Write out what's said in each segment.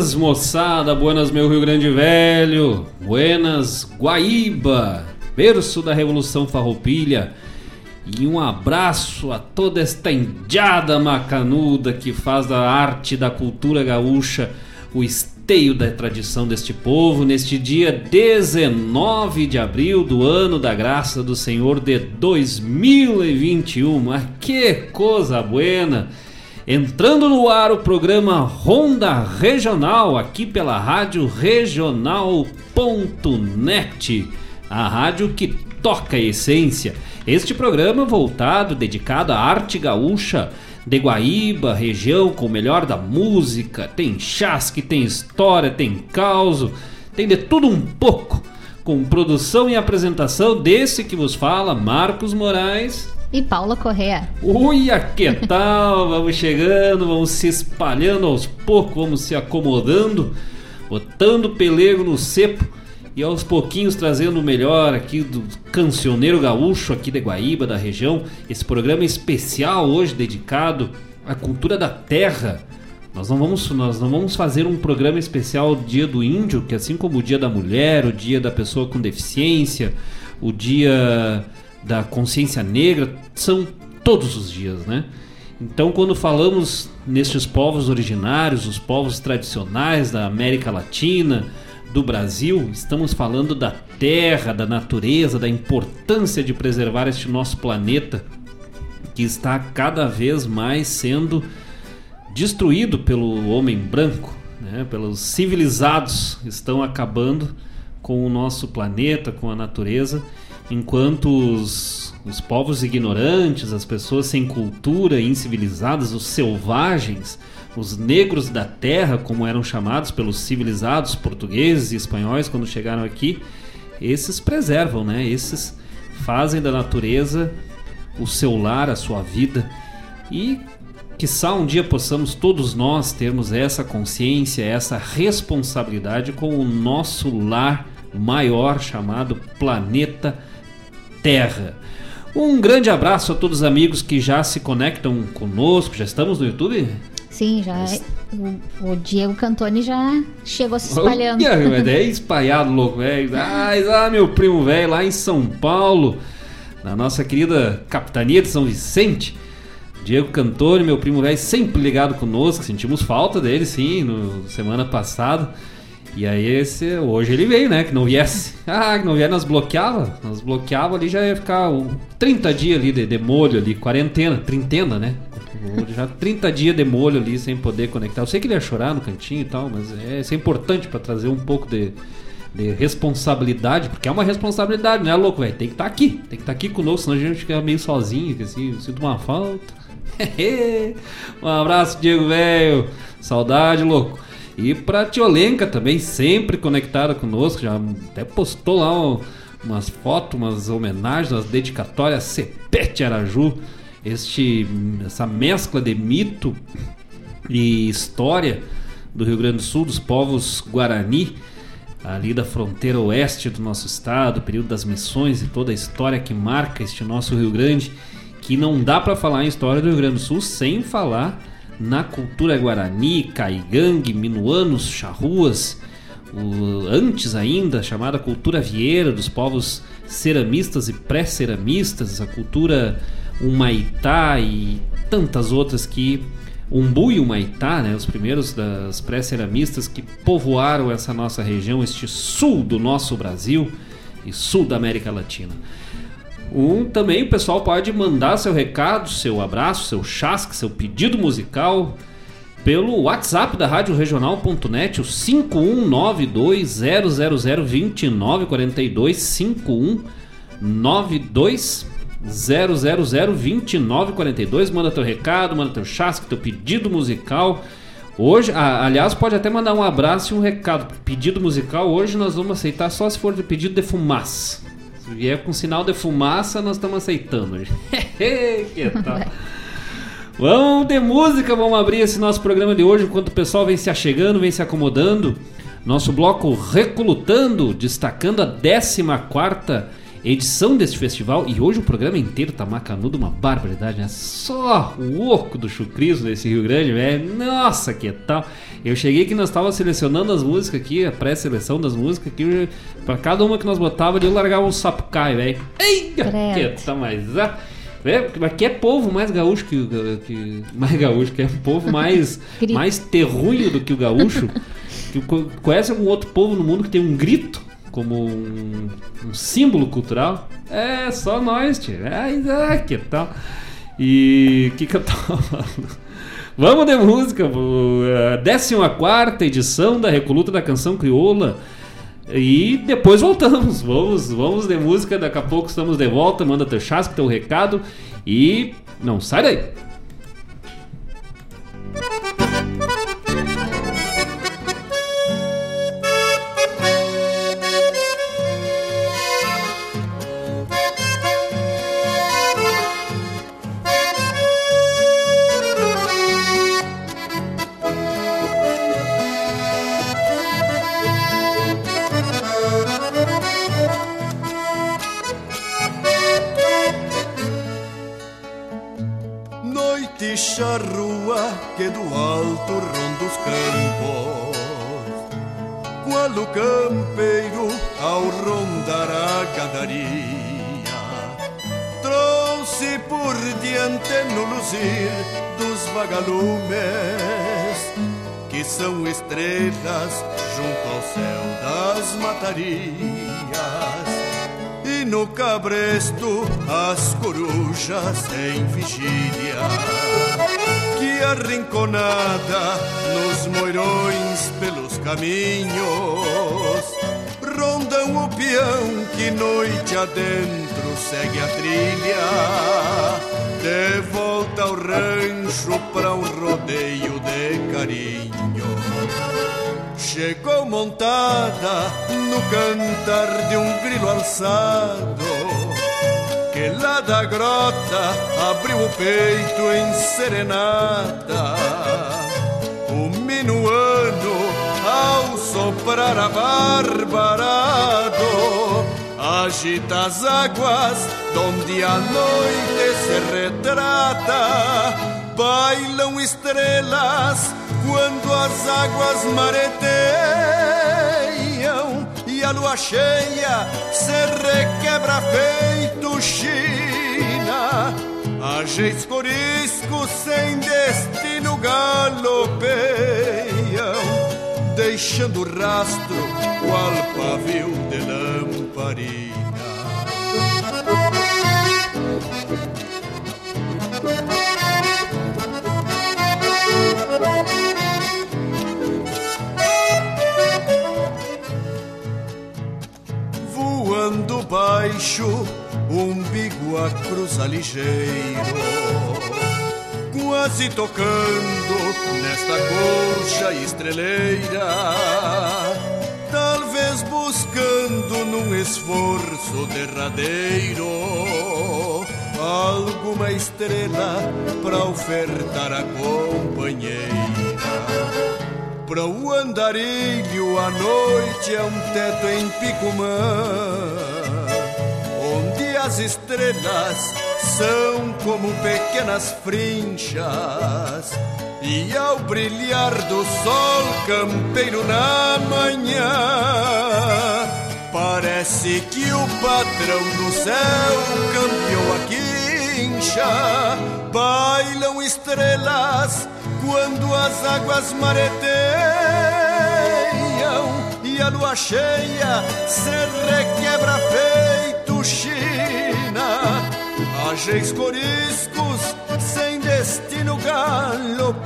Buenas, moçada, buenas, meu Rio Grande Velho, buenas, Guaíba, berço da Revolução Farroupilha, e um abraço a toda esta indiada macanuda que faz da arte da cultura gaúcha o esteio da tradição deste povo neste dia 19 de abril do ano da graça do Senhor de 2021. Mas que coisa buena! Entrando no ar o programa Ronda Regional, aqui pela rádio regional.net, a rádio que toca a essência. Este programa voltado, dedicado à arte gaúcha de Guaíba, região com o melhor da música, tem chasque, tem história, tem caos, tem de tudo um pouco. Com produção e apresentação desse que vos fala, Marcos Moraes e Paula Correa. Uia, que tal? vamos chegando, vamos se espalhando aos poucos, vamos se acomodando, botando pelego no cepo e aos pouquinhos trazendo o melhor aqui do cancioneiro gaúcho aqui de Guaíba, da região. Esse programa especial hoje dedicado à cultura da terra. Nós não vamos, nós não vamos fazer um programa especial Dia do Índio, que assim como o Dia da Mulher, o Dia da Pessoa com Deficiência, o Dia da Consciência Negra, são todos os dias, né? Então, quando falamos nestes povos originários, os povos tradicionais da América Latina, do Brasil, estamos falando da terra, da natureza, da importância de preservar este nosso planeta que está cada vez mais sendo destruído pelo homem branco, né? pelos civilizados estão acabando com o nosso planeta, com a natureza, enquanto os, os povos ignorantes, as pessoas sem cultura, incivilizadas, os selvagens, os negros da terra, como eram chamados pelos civilizados portugueses e espanhóis quando chegaram aqui, esses preservam, né? Esses fazem da natureza o seu lar, a sua vida e quiçá um dia possamos todos nós termos essa consciência, essa responsabilidade com o nosso lar maior chamado planeta Terra. Um grande abraço a todos os amigos que já se conectam conosco. Já estamos no YouTube? Sim, já. É, o, o, Diego Cantoni já chegou se espalhando. Olha, é espalhado, louco, velho. Ah, meu primo velho lá em São Paulo, na nossa querida capitania de São Vicente. Diego Cantoni, meu primo velho, sempre ligado conosco. Sentimos falta dele, sim, no semana passada. E aí esse, hoje ele veio, né? Que não viesse. Ah, que não viesse, nós bloqueava. Nós bloqueava ali, já ia ficar 30 dias ali de, de molho ali, quarentena, trintena, né? Já 30 dias de molho ali sem poder conectar. Eu sei que ele ia chorar no cantinho e tal, mas é, isso é importante para trazer um pouco de, de, responsabilidade, porque é uma responsabilidade, né, louco, velho? Tem que estar tá aqui, tem que estar tá aqui conosco, senão a gente fica meio sozinho, assim, eu sinto uma falta. um abraço, Diego, velho. Saudade, louco. E pra Tiolenka também, sempre conectada conosco, já até postou lá umas fotos, umas homenagens, umas dedicatórias Cepete Araju este, essa mescla de mito e história do Rio Grande do Sul, dos povos Guarani, ali da fronteira oeste do nosso estado, período das missões e toda a história que marca este nosso Rio Grande, que não dá para falar em história do Rio Grande do Sul sem falar na cultura guarani, caigangue, minuanos, charruas, o, antes ainda chamada cultura vieira dos povos ceramistas e pré-ceramistas, a cultura Humaitá e tantas outras que Umbu e Humaitá, né, os primeiros das pré-ceramistas que povoaram essa nossa região, este sul do nosso Brasil e sul da América Latina. Um, também o pessoal pode mandar seu recado, seu abraço, seu chasque, seu pedido musical pelo WhatsApp da Rádio Regional.net, o 51920002942 5192 0002942. Manda teu recado, manda teu chasque, teu pedido musical. Hoje, aliás, pode até mandar um abraço e um recado. Pedido musical, hoje nós vamos aceitar só se for de pedido de fumaça. Vier com sinal de fumaça, nós estamos aceitando. que tal? vamos de música, vamos abrir esse nosso programa de hoje enquanto o pessoal vem se achegando, vem se acomodando. Nosso bloco Recolutando, destacando a 14 edição deste festival. E hoje o programa inteiro tá macanudo, uma barbaridade, né? Só o oco do chucrismo desse Rio Grande, velho. Nossa, que tal. Eu cheguei que nós estávamos selecionando as músicas aqui, a pré-seleção das músicas aqui. Pra cada uma que nós botava, eu largava um sapucai, velho. Eita, que tal, mas... Ah, é, aqui é povo mais gaúcho que, que mais gaúcho, que é povo mais mais terrunho do que o gaúcho. que, conhece algum outro povo no mundo que tem um grito como um, um símbolo cultural? É só nós, tio. É, que tal? E o que, que eu tava falando? Vamos de música, a 14 edição da Recoluta da Canção Crioula. E depois voltamos. Vamos, vamos de música. Daqui a pouco estamos de volta. Manda teu chasque, teu recado. E não sai daí. Que do alto ronda os campos. Qual o campeiro ao rondar a gadaria trouxe por diante no luzir dos vagalumes que são estrelas junto ao céu das matarias e no cabresto as corujas em vigília arrinconada nos moirões pelos caminhos rondam o peão que noite adentro segue a trilha de volta ao rancho para um rodeio de carinho. Chegou montada no cantar de um grilo alçado que lá da grota abriu o peito em serenata. O minuano, ao soprar a barbarado, agita as águas donde a noite se retrata. Bailam estrelas quando as águas mareteiam lua cheia se requebra feito China. Ageis coriscos sem destino galopeiam, deixando rastro qual pavio de lamparina. Baixo, umbigo a cruza ligeiro, quase tocando nesta colcha estreleira, talvez buscando num esforço derradeiro alguma estrela para ofertar a companheira. Para o andarilho a noite é um teto em Picumã estrelas são como pequenas frinchas E ao brilhar do sol campeiro na manhã Parece que o patrão do céu campeou a quincha Bailam estrelas quando as águas mareteiam e a lua cheia se requebra feito. Ageis coriscos sem destino galopeiam,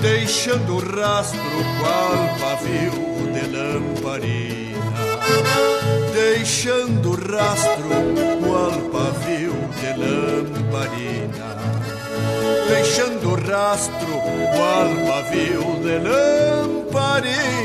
deixando rastro qual pavio de lamparina. Deixando rastro qual pavio de lamparina deixando rastro qual pavio de lamparina.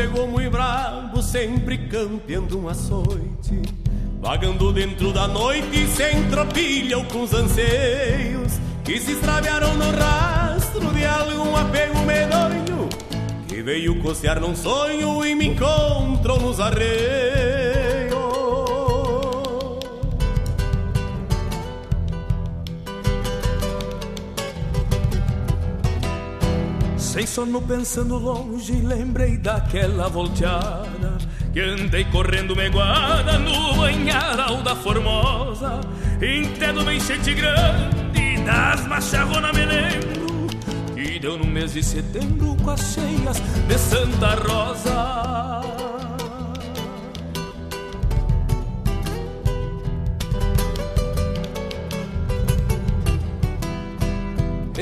Chegou muito bravo, sempre campeando um açoite. Vagando dentro da noite, sem tropilha ou com os anseios que se extraviaram no rastro de algum apego medonho que veio cocear num sonho e me encontrou nos arreios. Sono pensando longe, lembrei daquela volteada Que andei correndo meguada no banharal da Formosa Entendo uma enchente grande das macharronas me lembro Que deu no mês de setembro com as cheias de Santa Rosa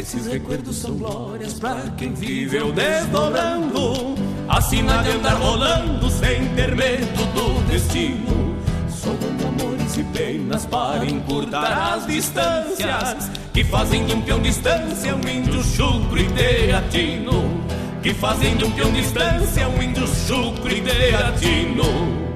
Esses recuerdos são glórias pra quem viveu desdobrando. Acima de andar rolando sem ter medo do destino. Somando amores e penas para encurtar as distâncias Que fazem de um peão distância um índio chucro e teatino. Que fazem de um peão distância um índio chucro e teatino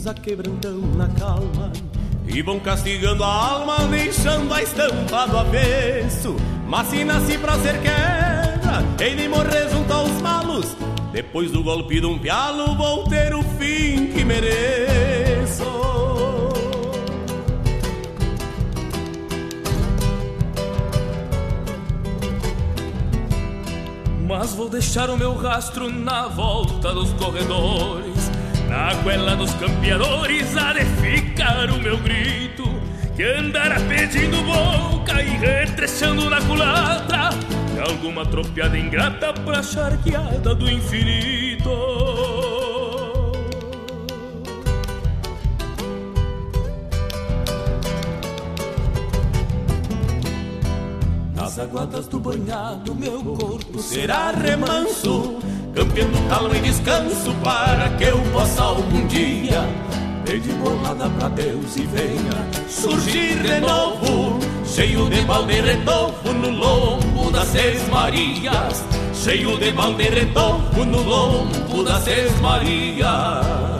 que nos aquebrantam na calma. E vão castigando a alma, deixando a estampa do avesso. Mas se nasci pra ser quebra, hei de morrer junto aos malos. Depois do golpe de um pialo, vou ter o fim que mereço. Mas vou deixar o meu rastro na volta dos corredores Na goela dos campeadores há de ficar o meu grito Que andará pedindo boca e retrechando na culatra De alguma tropiada ingrata pra charqueada do infinito. Nas aguadas do banhado, meu corpo será remanso, campeando calma e descanso para que eu possa algum dia pedir bolada pra Deus e venha surgir de novo, cheio de balde retofo no lombo das Seis Marias, cheio de balde retofo no lombo das Seis Marias.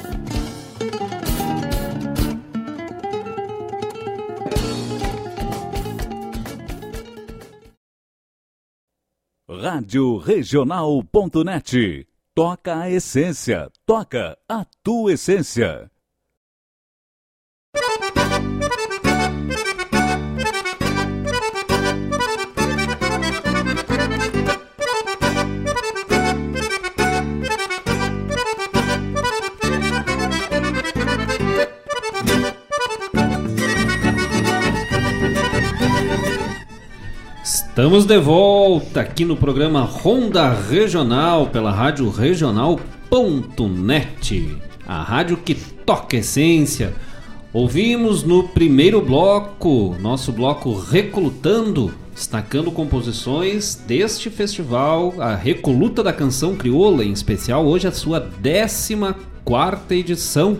Rádio Regional.net. Toca a essência. Toca a tua essência. Estamos de volta aqui no programa Ronda Regional pela Rádio Regional.net, a rádio que toca essência. Ouvimos no primeiro bloco, nosso bloco Reclutando, destacando composições deste festival, a Recoluta da Canção Crioula, em especial hoje a sua 14 quarta edição,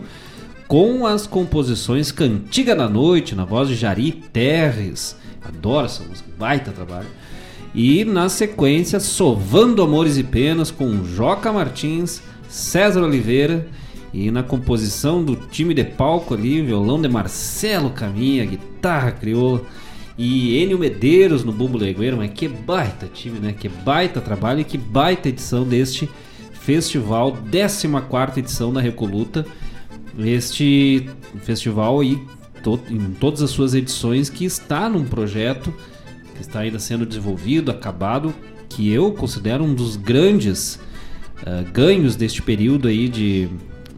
com as composições Cantiga da Noite, na voz de Jari Terres. Adoro essa música, baita trabalho. E na sequência, Sovando Amores e Penas, com Joca Martins, César Oliveira e na composição do time de palco ali, violão de Marcelo Caminha, guitarra crioula e Enio Medeiros no bumbo legueiro, mas que baita time, né? Que baita trabalho e que baita edição deste festival, 14 edição da Recoluta. Este festival aí, em todas as suas edições, que está num projeto que está ainda sendo desenvolvido, acabado, que eu considero um dos grandes uh, ganhos deste período aí de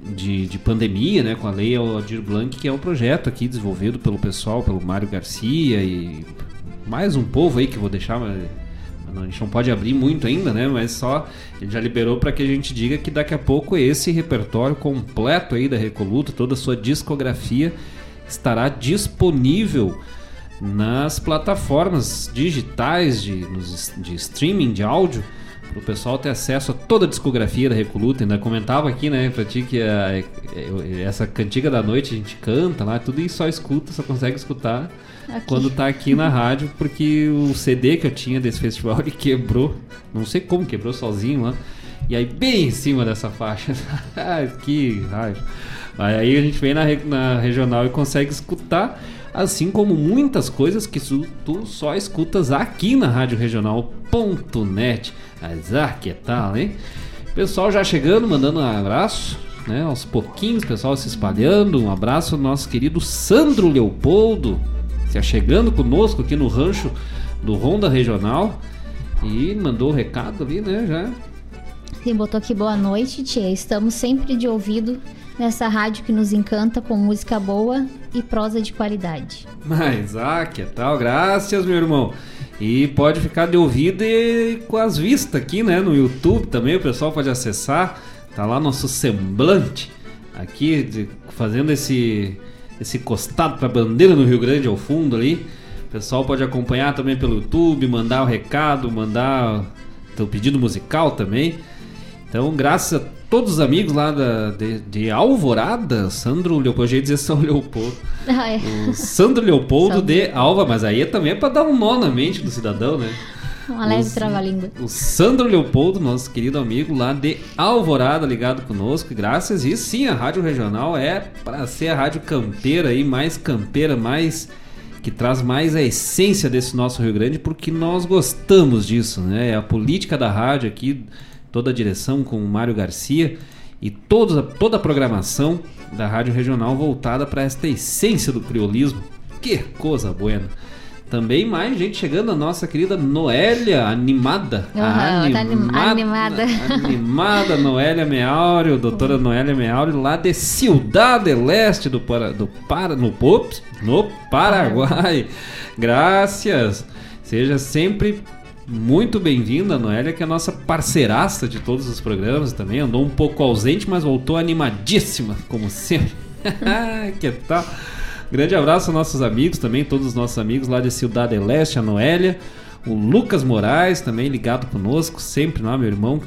de, de pandemia, né, com a lei Aldir Blanc, que é um projeto aqui desenvolvido pelo pessoal, pelo Mário Garcia e mais um povo aí que vou deixar, a gente não pode abrir muito ainda, né? Mas só ele já liberou para que a gente diga que daqui a pouco esse repertório completo aí da Recoluta, toda a sua discografia estará disponível nas plataformas digitais de, nos, de streaming de áudio o pessoal ter acesso a toda a discografia da Recoluta. Ainda comentava aqui, né, pra ti que a, essa cantiga da noite a gente canta lá, tudo e só escuta, só consegue escutar aqui. quando tá aqui na rádio, porque o CD que eu tinha desse festival ele quebrou. Não sei como quebrou sozinho lá. E aí, bem em cima dessa faixa. que raiva. Aí a gente vem na, na regional e consegue escutar assim como muitas coisas que tu só escutas aqui na Rádio Regional.net. Mas ah, que tal, hein? Pessoal já chegando, mandando um abraço, né? Aos pouquinhos, pessoal se espalhando. Um abraço ao nosso querido Sandro Leopoldo, se chegando conosco aqui no rancho do Ronda Regional. E mandou o recado ali, né? Já. Sim, botou aqui boa noite, tia. Estamos sempre de ouvido nessa rádio que nos encanta com música boa e prosa de qualidade. Mas, ah, que tal? Graças, meu irmão. E pode ficar de ouvido e com as vistas aqui, né? No YouTube também, o pessoal pode acessar. Tá lá nosso semblante aqui, de, fazendo esse, esse costado pra bandeira no Rio Grande ao fundo ali. O pessoal pode acompanhar também pelo YouTube, mandar o recado, mandar o pedido musical também. Então, graças a todos os amigos lá da, de, de Alvorada, Sandro Leopoldo, eu ia dizer São Leopoldo. Ah, é. O Sandro Leopoldo Sandro. de Alva, mas aí também é para dar um nó na mente do cidadão, né? Uma leve trava-língua. O Sandro Leopoldo, nosso querido amigo lá de Alvorada, ligado conosco. Graças e sim, a Rádio Regional é para ser a rádio campeira aí, mais campeira, mais que traz mais a essência desse nosso Rio Grande, porque nós gostamos disso, né? É a política da rádio aqui toda a direção com o Mário Garcia e toda, toda a programação da Rádio Regional voltada para esta essência do criolismo. Que coisa boa! Também mais gente chegando, a nossa querida Noélia, animada. Uhum, animada, animada. Animada Noélia Meáurio, doutora Noélia Meáurio, lá de Cidade Leste do, do para, no, no Paraguai. Graças. Seja sempre muito bem-vinda, Noélia, que é a nossa parceiraça de todos os programas também. Andou um pouco ausente, mas voltou animadíssima, como sempre. que tal? Grande abraço aos nossos amigos também, todos os nossos amigos lá de Cidade Leste, a Noélia. O Lucas Moraes também ligado conosco, sempre lá, meu irmão,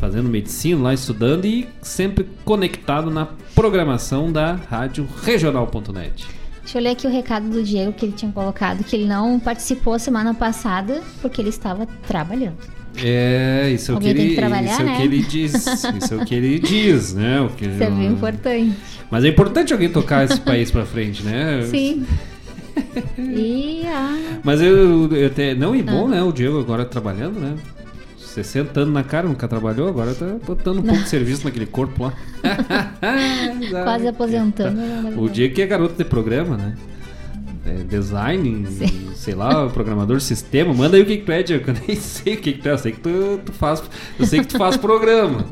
fazendo medicina lá, estudando e sempre conectado na programação da Rádio Regional.net. Deixa eu ler aqui o recado do Diego que ele tinha colocado, que ele não participou semana passada porque ele estava trabalhando. É, isso é o que ele, isso né? é o né? que ele diz. Isso é o que ele diz, né? O que isso é bem importante. Mas é importante alguém tocar esse país para frente, né? Sim. e, ah. Mas eu, eu até, não, e bom, ah. né? O Diego agora trabalhando, né? 60 anos na cara, nunca trabalhou, agora tá botando um pouco de serviço naquele corpo lá. Quase aposentando. O dia que é garoto de programa, né? É, design, Sim. sei lá, programador de sistema, manda aí o que, que tu é, Diego, eu nem sei o que, que tu é, eu sei que tu, tu faz. Eu sei que tu faz programa.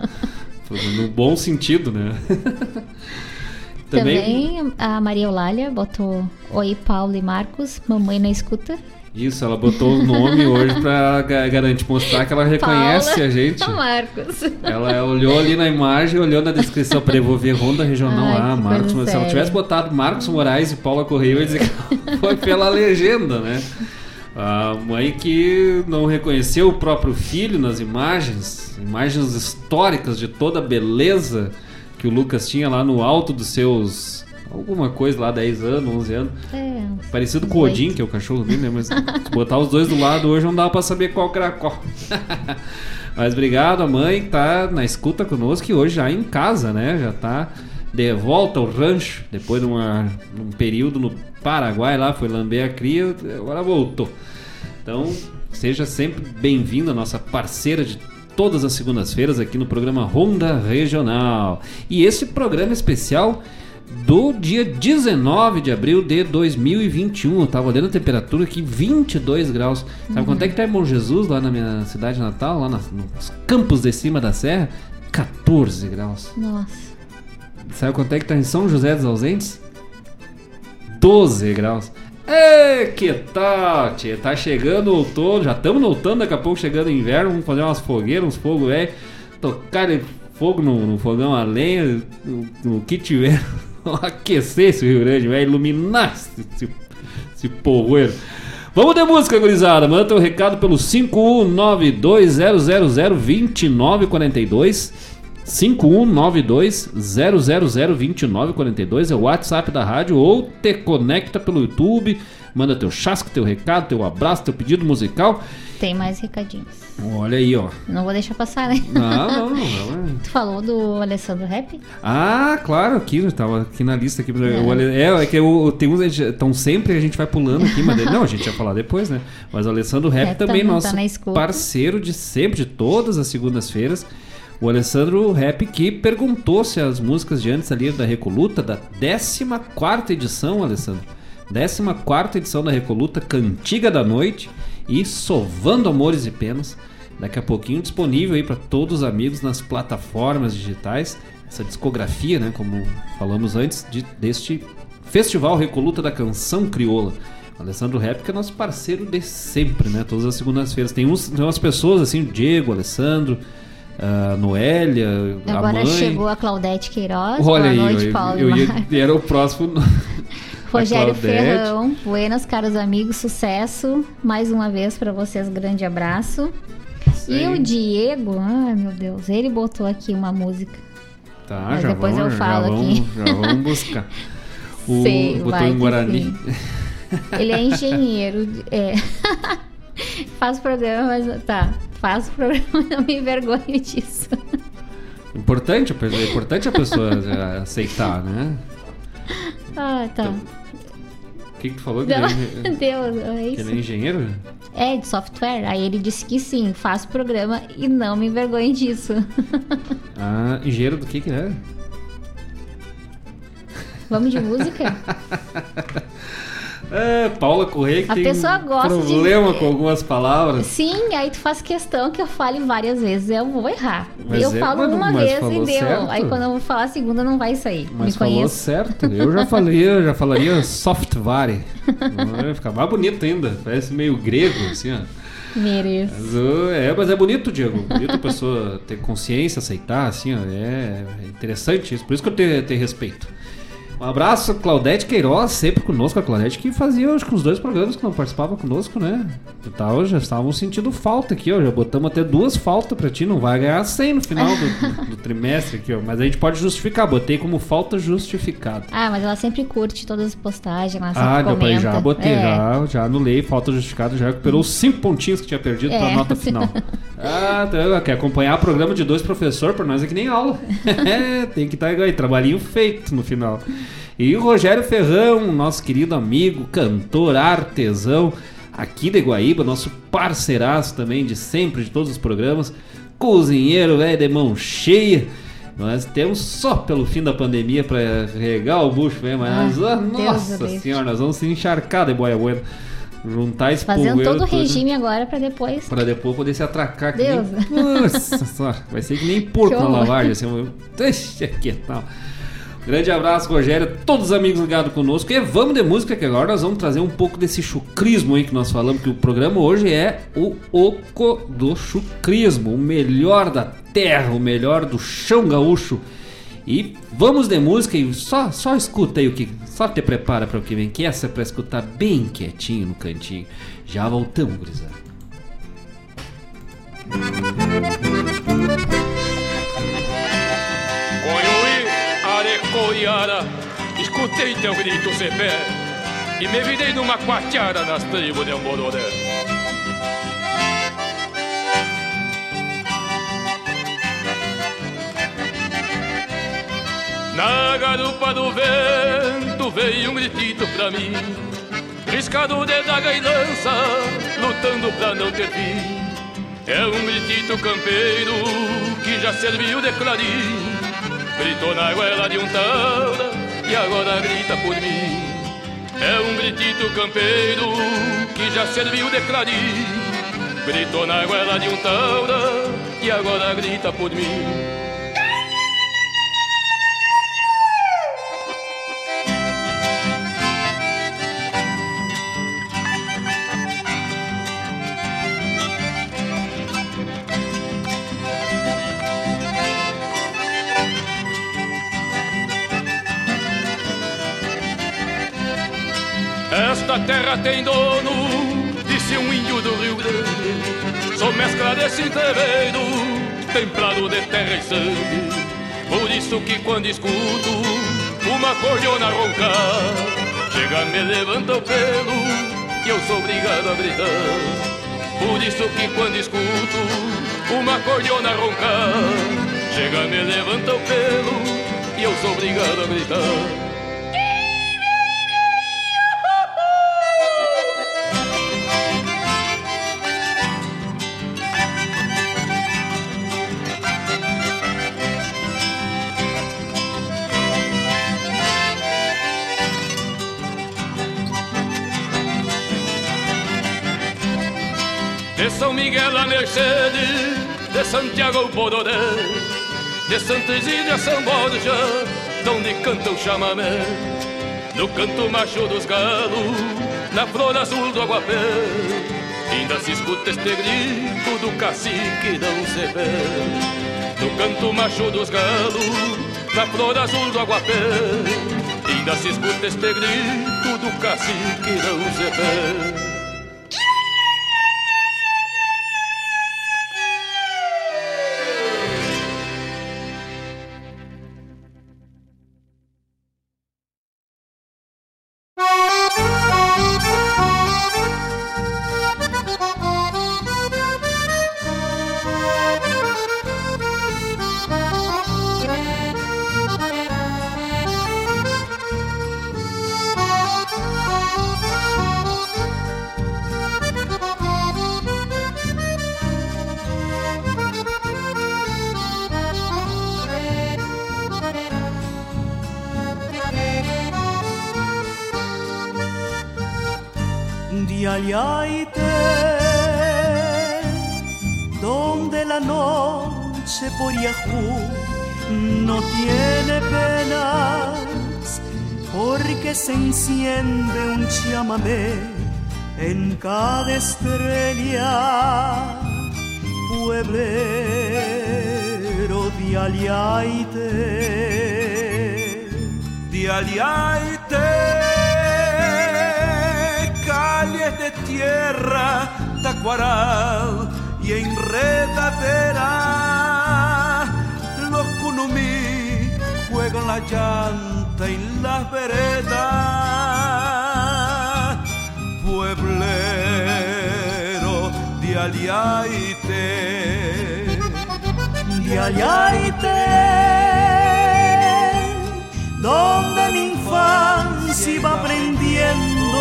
No bom sentido, né? Também- Também a Maria Eulália botou Oi, Paulo e Marcos, mamãe na escuta. Isso, ela botou o nome hoje pra ga- garantir, mostrar que ela reconhece Paula a gente. Marcos. Ela olhou ali na imagem, olhou na descrição para ver Ronda Regional Ai, A, que Marcos. Mas se ela tivesse botado Marcos Moraes e Paula Correia, eu ia dizer que foi pela legenda, né? A mãe que não reconheceu o próprio filho nas imagens, imagens históricas de toda a beleza que o Lucas tinha lá no alto dos seus. Alguma coisa lá, 10 anos, 11 anos. É, Parecido com o Odin, que é o cachorro dele, né? Mas se botar os dois do lado hoje não dá pra saber qual que era qual. Mas obrigado a mãe que tá na escuta conosco e hoje já em casa, né? Já tá de volta ao rancho, depois de uma, um período no Paraguai lá, foi lamber a cria, agora voltou. Então, seja sempre bem-vinda, nossa parceira de todas as segundas-feiras aqui no programa Ronda Regional. E esse programa especial do dia 19 de abril de 2021. Eu tava olhando a temperatura aqui, 22 graus. Sabe quanto é que tá em Bom Jesus, lá na minha cidade natal, lá nas- nos campos de cima da serra? 14 graus. nossa. Sabe quanto é que tá em São José dos Ausentes? 12 graus. Ê, que tal, tia? Tá chegando o outono, já estamos no outono, daqui a pouco chegando o inverno, vamos fazer umas fogueiras, uns fogos velho, tocar fogo no, no fogão a lenha, no, no que tiver, aquecer esse Rio Grande, velho, iluminar esse, esse, esse. Vamos de música, gurizada. Manda teu recado pelo 51920002942. 51920002942 é o WhatsApp da rádio ou te conecta pelo YouTube, manda teu chasco, teu recado, teu abraço, teu pedido musical. Tem mais recadinhos. Olha aí, ó. Não vou deixar passar, né? Não, não, não. Tu falou do Alessandro Rap? Ah, claro, aqui, tava aqui na lista aqui. É. O É, é que eu, tem uns. Então sempre a gente vai pulando aqui, mas não, a gente ia falar depois, né? Mas o Alessandro Rap É, também, tá- tá nosso parceiro de sempre, de todas as segundas-feiras. O Alessandro Rap que perguntou se as músicas de antes ali da Recoluta, da 14 edição, Alessandro. 14 edição da Recoluta, Cantiga da Noite e Sovando Amores e Penas. Daqui a pouquinho disponível aí para todos os amigos nas plataformas digitais. Essa discografia, né, como falamos antes, de- deste Festival Recoluta da Canção Crioula. Alessandro Rap que é nosso parceiro de sempre, né? Todas as segundas-feiras. Tem, uns, tem umas pessoas assim, o Diego, o Alessandro, a Noélia, a Agora mãe. chegou a Claudete Queiroz. Olha Boa aí, noite, eu, Paulo eu e ia, era o próximo. Rogério. Ferrão, buenas, caros amigos, sucesso. Mais uma vez pra vocês, grande abraço. E aí. o Diego, ai meu Deus, ele botou aqui uma música. Tá, Mas já depois vamos, eu falo já aqui. Vamos, já vamos buscar. O, Sei, botou vai em Guarani. Ele é engenheiro. É. faz programa, mas tá. Faz programa, não me envergonhe disso. Importante, é importante a pessoa aceitar, né? Ah, tá. O que, que tu falou? Que ele, é, Deus, é que ele é isso. engenheiro? É, de software. Aí ele disse que sim, faz programa e não me envergonhe disso. Ah, engenheiro do que que é? Vamos de música? É, Paula Correia que A tem pessoa gosta de- problema com algumas palavras. Sim, aí tu faz questão que eu fale várias vezes. Eu vou errar. Mas eu é, falo mas- uma mas vez e deu. certo. Aí quando eu vou falar a segunda não vai sair. Mas me falou conheço. certo. Eu já falei, eu já falaria software. Vai ficar mais bonito ainda. Parece meio grego, assim, ó. Mereço. Mas, é, mas é bonito, Diego. Bonito a pessoa ter consciência, aceitar, assim, ó. É, é interessante isso. Por isso que eu tenho, tenho respeito. Um abraço, Claudete Queiroz, sempre conosco. A Claudete que fazia, acho que os dois programas que não participava conosco, né? Tava, já estavam sentindo falta aqui, ó. Já botamos até duas faltas pra ti. Não vai ganhar 100 no final do, do trimestre aqui, ó. Mas a gente pode justificar. Botei como falta justificada. Ah, mas ela sempre curte todas as postagens, ela sempre Ah, comenta. pai, já botei, É. já, já anulei, falta justificada, já recuperou os cinco pontinhos que tinha perdido pra É. nota final. Ah, tá, quer acompanhar o programa de dois professores, pra nós é que nem aula. É, tem que estar aí, trabalhinho feito no final. E o Rogério Ferrão, nosso querido amigo, cantor, artesão, aqui de Guaíba, nosso parceiraço também de sempre, de todos os programas, cozinheiro, velho, de mão cheia. Nós temos só pelo fim da pandemia pra regar o bucho, velho, mas, Ah, ah, Deus nossa livre. senhora, nós vamos se encharcar de boia buena. Juntar esse Fazendo todo o regime agora pra depois. Pra depois poder se atracar que Deus. nem... Nossa senhora, vai ser que nem porco na lavagem, assim, deixa que tal. Grande abraço, Rogério, todos os amigos ligados conosco. E vamos de música, que agora nós vamos trazer um pouco desse chucrismo aí que nós falamos, que o programa hoje é o Oco do Chucrismo, o melhor da terra, o melhor do chão gaúcho. E vamos de música e só, só escuta aí o que. Só te prepara para o que vem, que essa é pra escutar bem quietinho no cantinho. Já voltamos, gurizada. Escutei teu grito pé e me virei numa quarteada nas tribos de Ambororé. Na garupa do vento veio um gritito pra mim, riscado de daga e lança, lutando pra não ter fim. É um gritito campeiro que já serviu de clarim Gritou na goela de um taura e agora grita por mim. É um gritito campeiro que já serviu de clarim. Gritou na goela de um taura e agora grita por mim. Terra tem dono, disse um índio do Rio Grande. Sou mescla desse entreveiro, templado de terra e sangue. Por isso que quando escuto uma cordiona roncar, chega, me levanta o pelo e eu sou obrigado a gritar. Por isso que quando escuto uma cordiona roncar, chega, me levanta o pelo e eu sou obrigado a gritar. De Santiago o Bororé, de Santa Isília São Borja, donde canta o chamamé. No canto macho dos galos, na flor azul do aguapé, ainda se escuta este grito do cacique não se vê. No canto macho dos galos, na flor azul do aguapé, ainda se escuta este grito do cacique não se vê. En cada estrella, pueblero de Aliaite, de Aliaite, calles de tierra, tacuaral y enredadera, los cunumí juegan la llanta en las veredas, pueblero de Aliaite, de Aliaite, donde mi infancia iba aprendiendo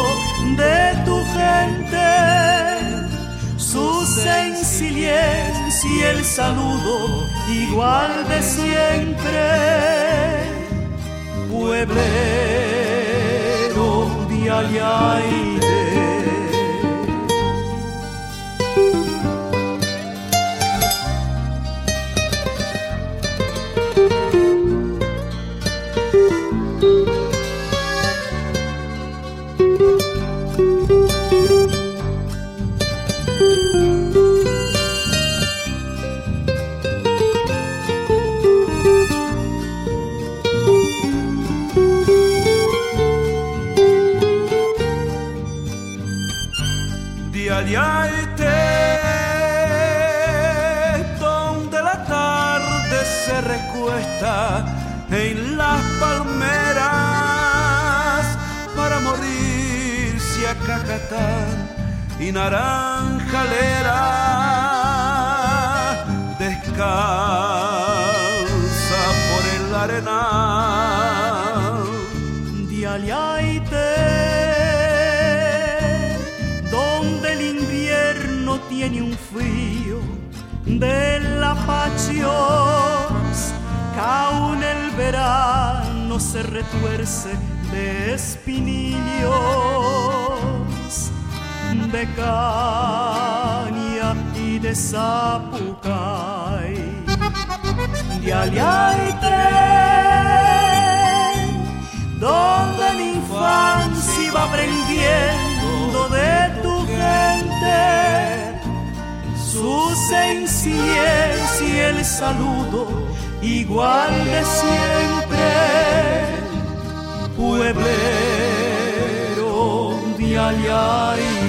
de tu gente su sencillez y el saludo igual de siempre pueblero de Ayaire. Y Naranjalera descansa por el arenal. De Aliaite, donde el invierno tiene un frío de la pachios, aún el verano se retuerce de espinillos de caña y de zapucay, de aliaite, donde mi infancia iba aprendiendo de tu gente, su sencillez y el saludo igual de siempre, pueblero de aliaite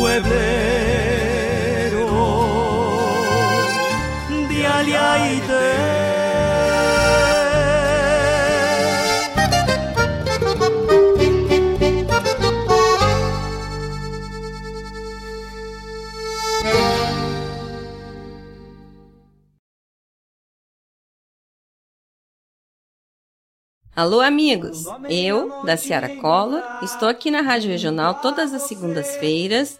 pueblero de Aliaite. Alô, amigos! Eu, da Ciara Collor, estou aqui na Rádio Regional todas as segundas-feiras,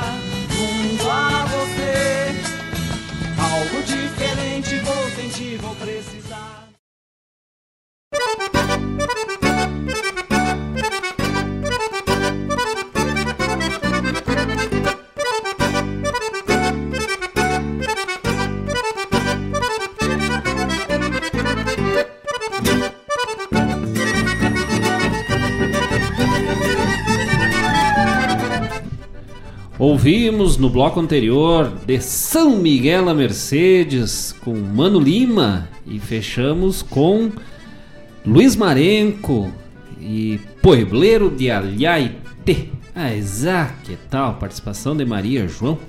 Ouvimos no bloco anterior de São Miguel a Mercedes com Mano Lima e fechamos com Luiz Marenco e Puebleiro de Alhaite. Ah, exato, que tal? Participação de Maria João.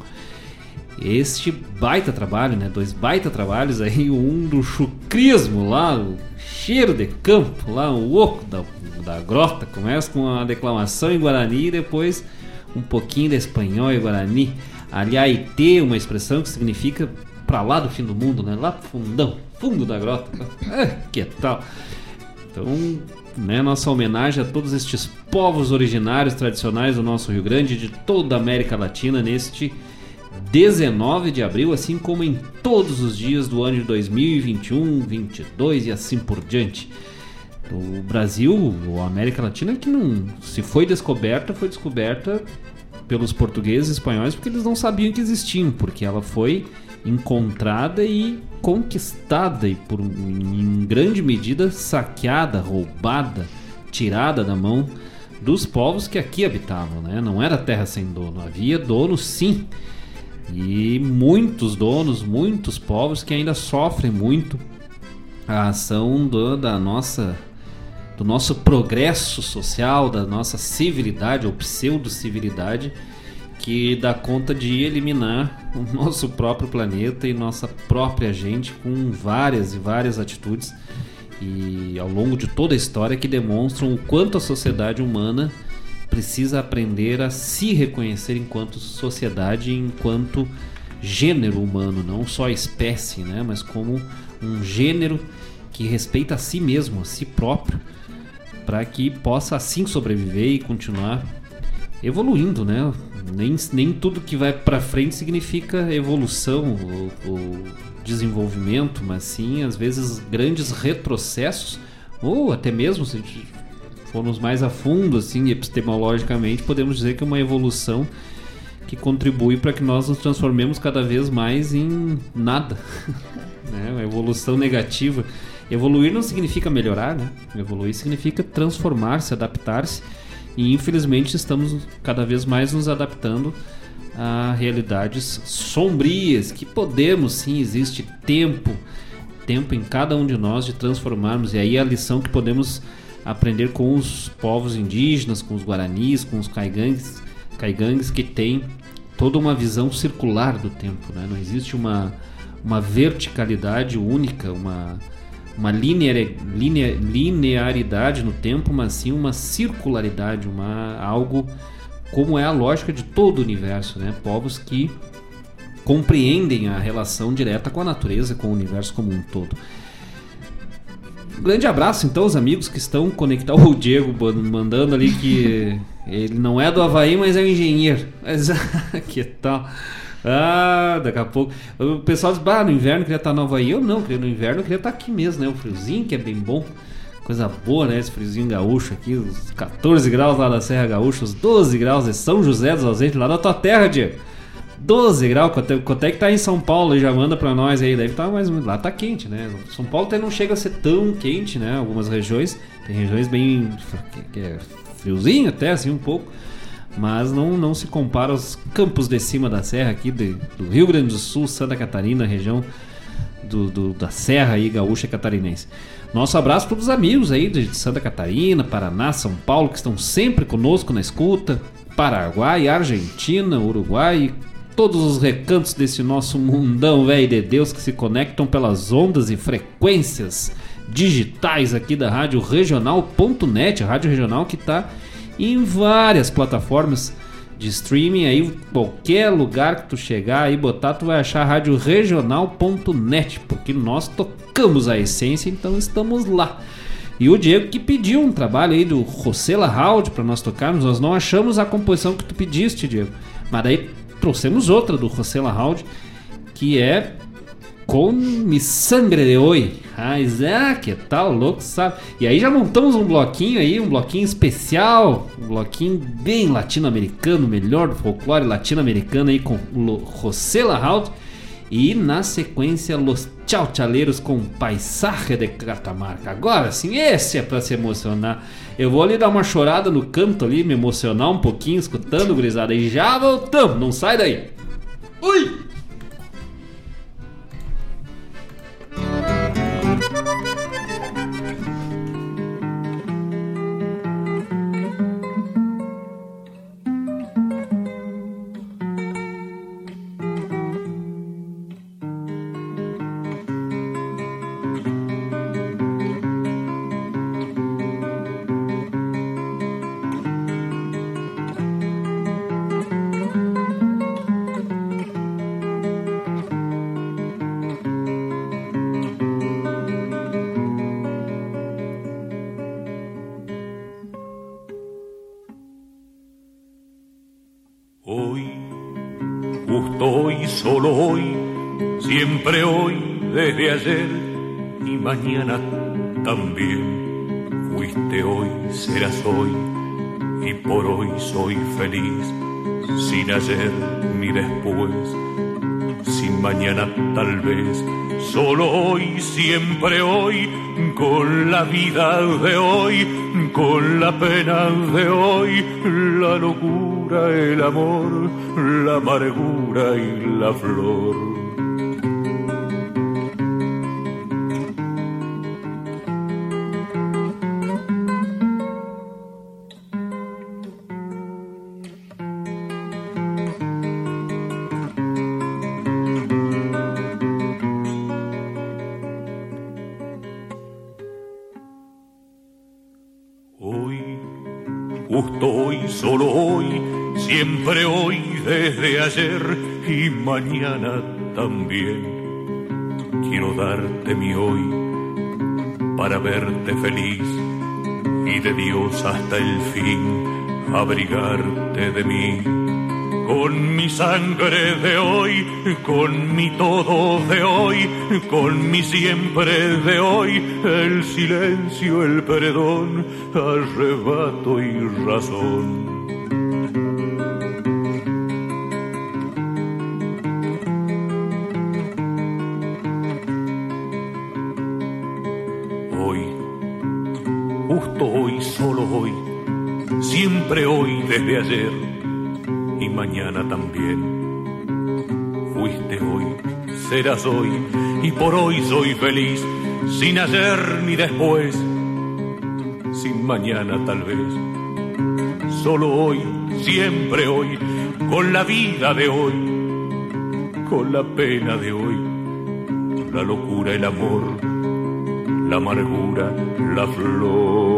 Este baita trabalho, né? Dois baita trabalhos aí, um do chucrismo lá, o cheiro de campo lá, o oco da, da grota. Começa com a declamação em Guarani e depois um pouquinho de espanhol e guarani. Aliaite, uma expressão que significa para lá do fim do mundo, né? Lá fundão, fundo da grota. Ah, que tal? Então, né, nossa homenagem a todos estes povos originários tradicionais do nosso Rio Grande de toda a América Latina neste 19 de abril, assim como em todos os dias do ano de 2021, 22 e assim por diante. O Brasil, a América Latina, que não se foi descoberta, foi descoberta pelos portugueses e espanhóis porque eles não sabiam que existiam, porque ela foi encontrada e conquistada e por em grande medida saqueada, roubada, tirada da mão dos povos que aqui habitavam, né? Não era terra sem dono, havia dono sim. E muitos donos, muitos povos que ainda sofrem muito a ação do, da nossa do nosso progresso social, da nossa civilidade ou pseudo-civilidade, que dá conta de eliminar o nosso próprio planeta e nossa própria gente com várias e várias atitudes e ao longo de toda a história que demonstram o quanto a sociedade humana precisa aprender a se reconhecer enquanto sociedade, enquanto gênero humano, não só espécie, né, mas como um gênero que respeita a si mesmo, a si próprio, para que possa assim sobreviver e continuar evoluindo, né? Nem, nem tudo que vai para frente significa evolução ou, ou, desenvolvimento, mas sim às vezes grandes retrocessos ou até mesmo se formos mais a fundo assim epistemologicamente podemos dizer que é uma evolução que contribui para que nós nos transformemos cada vez mais em nada. né? Uma evolução negativa. Evoluir não significa melhorar, né? Evoluir significa transformar-se, adaptar-se. E infelizmente estamos cada vez mais nos adaptando a realidades sombrias que podemos sim, existe tempo, tempo em cada um de nós de transformarmos. E aí a lição que podemos aprender com os povos indígenas, com os guaranis, com os caigangues, caigangues que têm toda uma visão circular do tempo, né? Não existe uma, uma verticalidade única, uma uma linear, linear, linearidade no tempo, mas sim uma circularidade, uma algo como é a lógica de todo o universo, né? Povos que compreendem a relação direta com a natureza, com o universo como um todo. Grande abraço então aos amigos que estão conectados. O Diego mandando ali que ele não é do Havaí, mas é um engenheiro. Mas que tal? Ah, daqui a pouco. O pessoal diz, bah, no inverno queria estar no Havaí. Eu não, no inverno queria estar aqui mesmo, né? O friozinho que é bem bom. Coisa boa, né? Esse friozinho gaúcho aqui, os 14 graus lá da Serra Gaúcha, os 12 graus de São José dos Ausentes, lá da tua terra, Diego. 12 graus, quanto, quanto é que tá em São Paulo? Já manda pra nós aí, deve tá mais lá tá quente, né? São Paulo até não chega a ser tão quente, né? Algumas regiões, tem regiões bem que é friozinho até assim um pouco, mas não, não se compara aos campos de cima da serra aqui de, do Rio Grande do Sul, Santa Catarina, região do, do, da serra aí gaúcha catarinense. Nosso abraço para os amigos aí de Santa Catarina, Paraná, São Paulo que estão sempre conosco na escuta, Paraguai, Argentina, Uruguai, todos os recantos desse nosso mundão velho de Deus que se conectam pelas ondas e frequências digitais aqui da Rádio Regional.net, a Rádio Regional que está em várias plataformas de streaming aí, qualquer lugar que tu chegar aí botar, tu vai achar Rádio Regional.net, porque nós tocamos a essência, então estamos lá. E o Diego que pediu um trabalho aí do Rosela Hald para nós tocarmos, nós não achamos a composição que tu pediste, Diego. Mas daí trouxemos outra do José Lahalde, que é Com Mi Sangre de Oi. Ah, é, que tal, louco, sabe? E aí já montamos um bloquinho aí, um bloquinho especial, um bloquinho bem latino-americano, melhor do folclore latino-americano aí com o José Lahalde. E na sequência, Los Chauchaleiros com Paisaje de Catamarca. Agora sim, esse é para se emocionar. Eu vou ali dar uma chorada no canto ali, me emocionar um pouquinho, escutando, gurizada. E já voltamos, não sai daí. Ui! Mañana también. Fuiste hoy, serás hoy, y por hoy soy feliz, sin ayer ni después, sin mañana tal vez, solo hoy, siempre hoy, con la vida de hoy, con la pena de hoy, la locura, el amor, la amargura y la flor y mañana también. Quiero darte mi hoy para verte feliz y de Dios hasta el fin abrigarte de mí. Con mi sangre de hoy, con mi todo de hoy, con mi siempre de hoy, el silencio, el perdón, arrebato y razón y por hoy soy feliz, sin ayer ni después, sin mañana tal vez, solo hoy, siempre hoy, con la vida de hoy, con la pena de hoy, la locura, el amor, la amargura, la flor.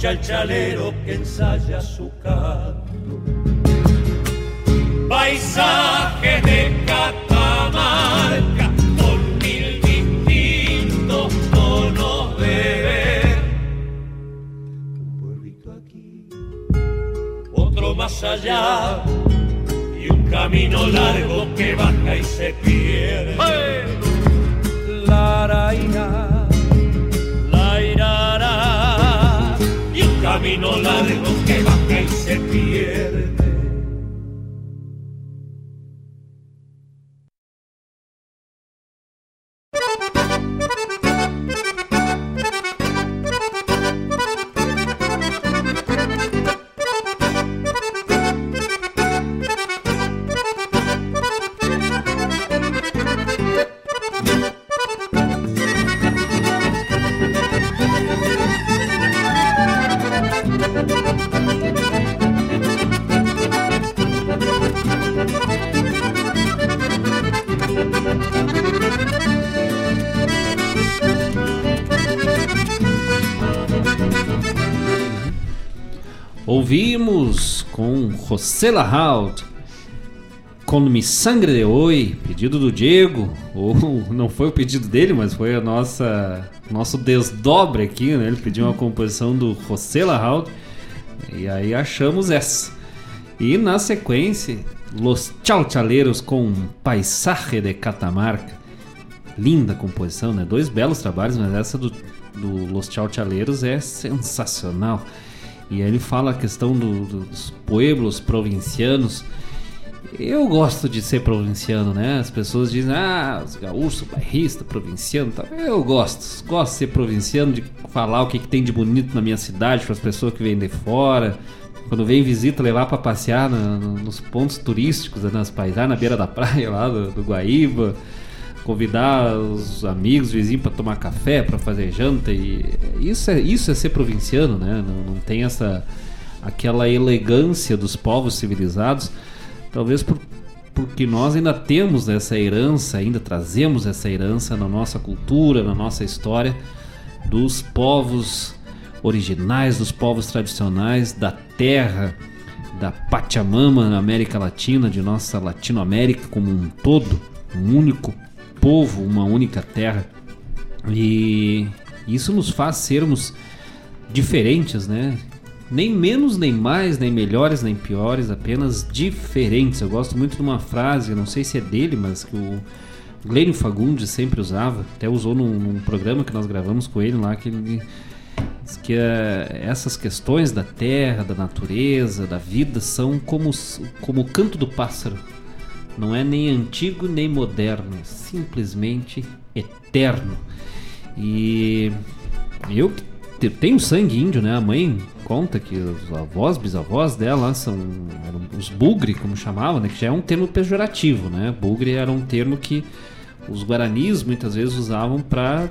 escucha el chalero que ensaya su canto. Paisaje de Catamarca con mil distintos tonos de ver. Un pueblito aquí, otro más allá y un camino largo que baja y se pierde. La raíz camino largo que va que se pierde. José Lahaud, com Mi Sangre de Oi, pedido do Diego, ou não foi o pedido dele, mas foi a nossa nosso desdobre aqui, né? Ele pediu uma composição do José Lahaud, e aí achamos essa. E na sequência, Los Chalchaleiros com Paisaje de Catamarca. Linda composição, né? Dois belos trabalhos, mas essa do, do Los Chalchaleiros é sensacional. E aí ele fala a questão do, dos pueblos provincianos. Eu gosto de ser provinciano, né? As pessoas dizem, ah, os gaúchos, bairrista, provinciano, tal. Eu gosto, gosto de ser provinciano, de falar o que, que tem de bonito na minha cidade para as pessoas que vêm de fora. Quando vem visita, levar para passear nos pontos turísticos, né, nas paisagens, na beira da praia lá do, do Guaíba convidar os amigos, vizinhos para tomar café, para fazer janta e isso é isso é ser provinciano, né? Não, não, tem essa aquela elegância dos povos civilizados, talvez por, porque nós ainda temos essa herança, ainda trazemos essa herança na nossa cultura, na nossa história dos povos originais, dos povos tradicionais da terra, da Pachamama na América Latina, de nossa Latinoamérica como um todo, um único povo, uma única terra. E isso nos faz sermos diferentes, né? Nem menos, nem mais, nem melhores, nem piores, apenas diferentes. Eu gosto muito de uma frase, não sei se é dele, mas que o Glênio Fagundes sempre usava, até usou num, num, programa que nós gravamos com ele lá, que ele que uh, essas questões da terra, da natureza, da vida são como, como o canto do pássaro não é nem antigo nem moderno, é simplesmente eterno. E eu tenho sangue índio, né? A mãe conta que os avós, bisavós dela são os bugre, como chamavam, né? Que já é um termo pejorativo, né? Bugre era um termo que os guaranis muitas vezes usavam para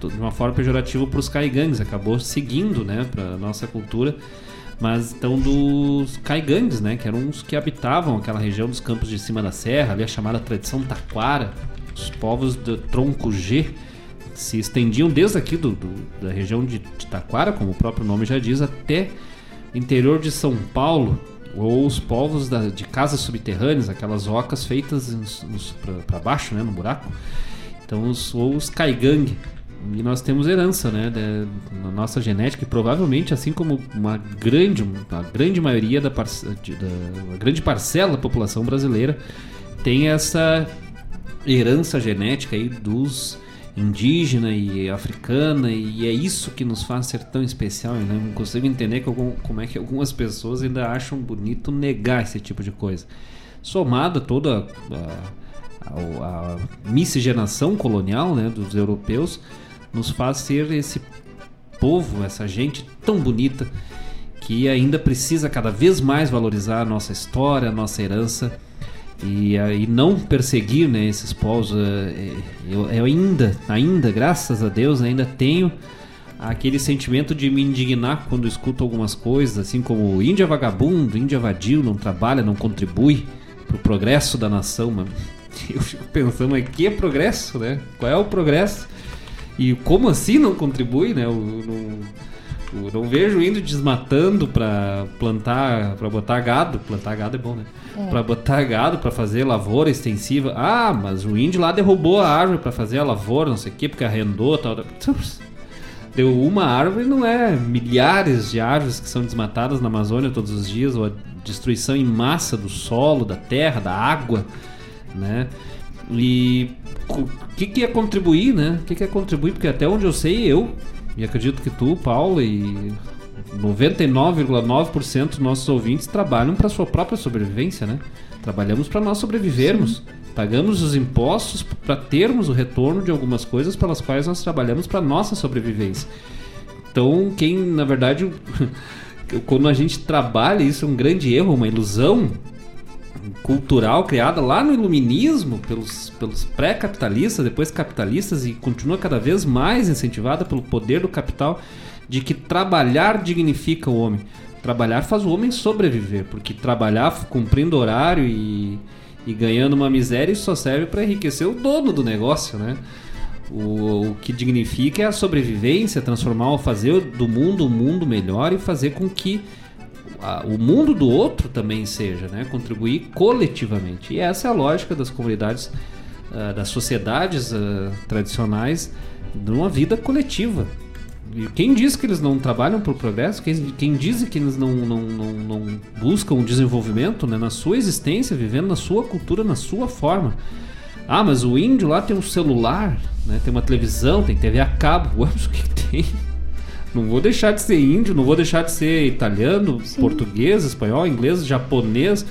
de uma forma pejorativa para os caigangues, acabou seguindo, né, para nossa cultura mas então dos caigangues, né? Que eram os que habitavam aquela região dos campos de cima da serra, ali a chamada tradição taquara. Os povos do tronco G se estendiam desde aqui do, do, da região de, de Taquara, como o próprio nome já diz, até interior de São Paulo, ou os povos da, de casas subterrâneas, aquelas ocas feitas para baixo, né, no buraco. Então, os, ou os caigangue, e nós temos herança, né, de, na nossa genética, e provavelmente, assim como uma grande, uma grande maioria da, de, da uma grande parcela da população brasileira tem essa herança genética aí dos indígena e africana e é isso que nos faz ser tão especial. Né? Não consigo entender que algum, como é que algumas pessoas ainda acham bonito negar esse tipo de coisa. Somada toda a, a, a miscigenação colonial né, dos europeus, nos faz ser esse povo, essa gente tão bonita que ainda precisa cada vez mais valorizar a nossa história, a nossa herança e, e não perseguir né, esses povos. Eh, eu, eu ainda, ainda, graças a Deus, ainda tenho aquele sentimento de me indignar quando escuto algumas coisas, assim como Índia vagabundo, Índia vadio, não trabalha, não contribui para o progresso da nação. Mano. Eu fico pensando, mas que progresso, né? Qual é o progresso? E como assim não contribui, né? Eu não, eu não vejo indo desmatando para plantar, para botar gado. Plantar gado é bom, né? É. Para botar gado, para fazer lavoura extensiva. Ah, mas o índio lá derrubou a árvore para fazer a lavoura, não sei o quê, porque arrendou tal. Deu uma árvore, não é milhares de árvores que são desmatadas na Amazônia todos os dias, ou a destruição em massa do solo, da terra, da água, né? E o que, que é contribuir, né? O que, que é contribuir? Porque até onde eu sei, eu, e acredito que tu, Paulo, e 99,9% dos nossos ouvintes trabalham para sua própria sobrevivência, né? Trabalhamos para nós sobrevivermos. Sim. Pagamos os impostos para termos o retorno de algumas coisas pelas quais nós trabalhamos para nossa sobrevivência. Então, quem, na verdade, quando a gente trabalha, isso é um grande erro, uma ilusão, cultural criada lá no iluminismo pelos, pelos pré-capitalistas, depois capitalistas e continua cada vez mais incentivada pelo poder do capital de que trabalhar dignifica o homem. Trabalhar faz o homem sobreviver, porque trabalhar cumprindo horário e, e ganhando uma miséria só serve para enriquecer o dono do negócio, né? O, o, que dignifica é a sobrevivência, transformar, fazer do mundo um mundo melhor e fazer com que a- o mundo do outro também seja, né? Contribuir coletivamente. E essa é a lógica das comunidades, ah, das sociedades ah, tradicionais, de uma vida coletiva. E quem diz que eles não trabalham para o progresso, quem, quem diz que eles não, não, não, não buscam o desenvolvimento né, na sua existência, vivendo na sua cultura, na sua forma. Ah, mas o índio lá tem um celular, né, tem uma televisão, tem TV a cabo. Ué, mas o que tem? Não vou deixar de ser índio, não vou deixar de ser italiano, português, espanhol, inglês, japonês.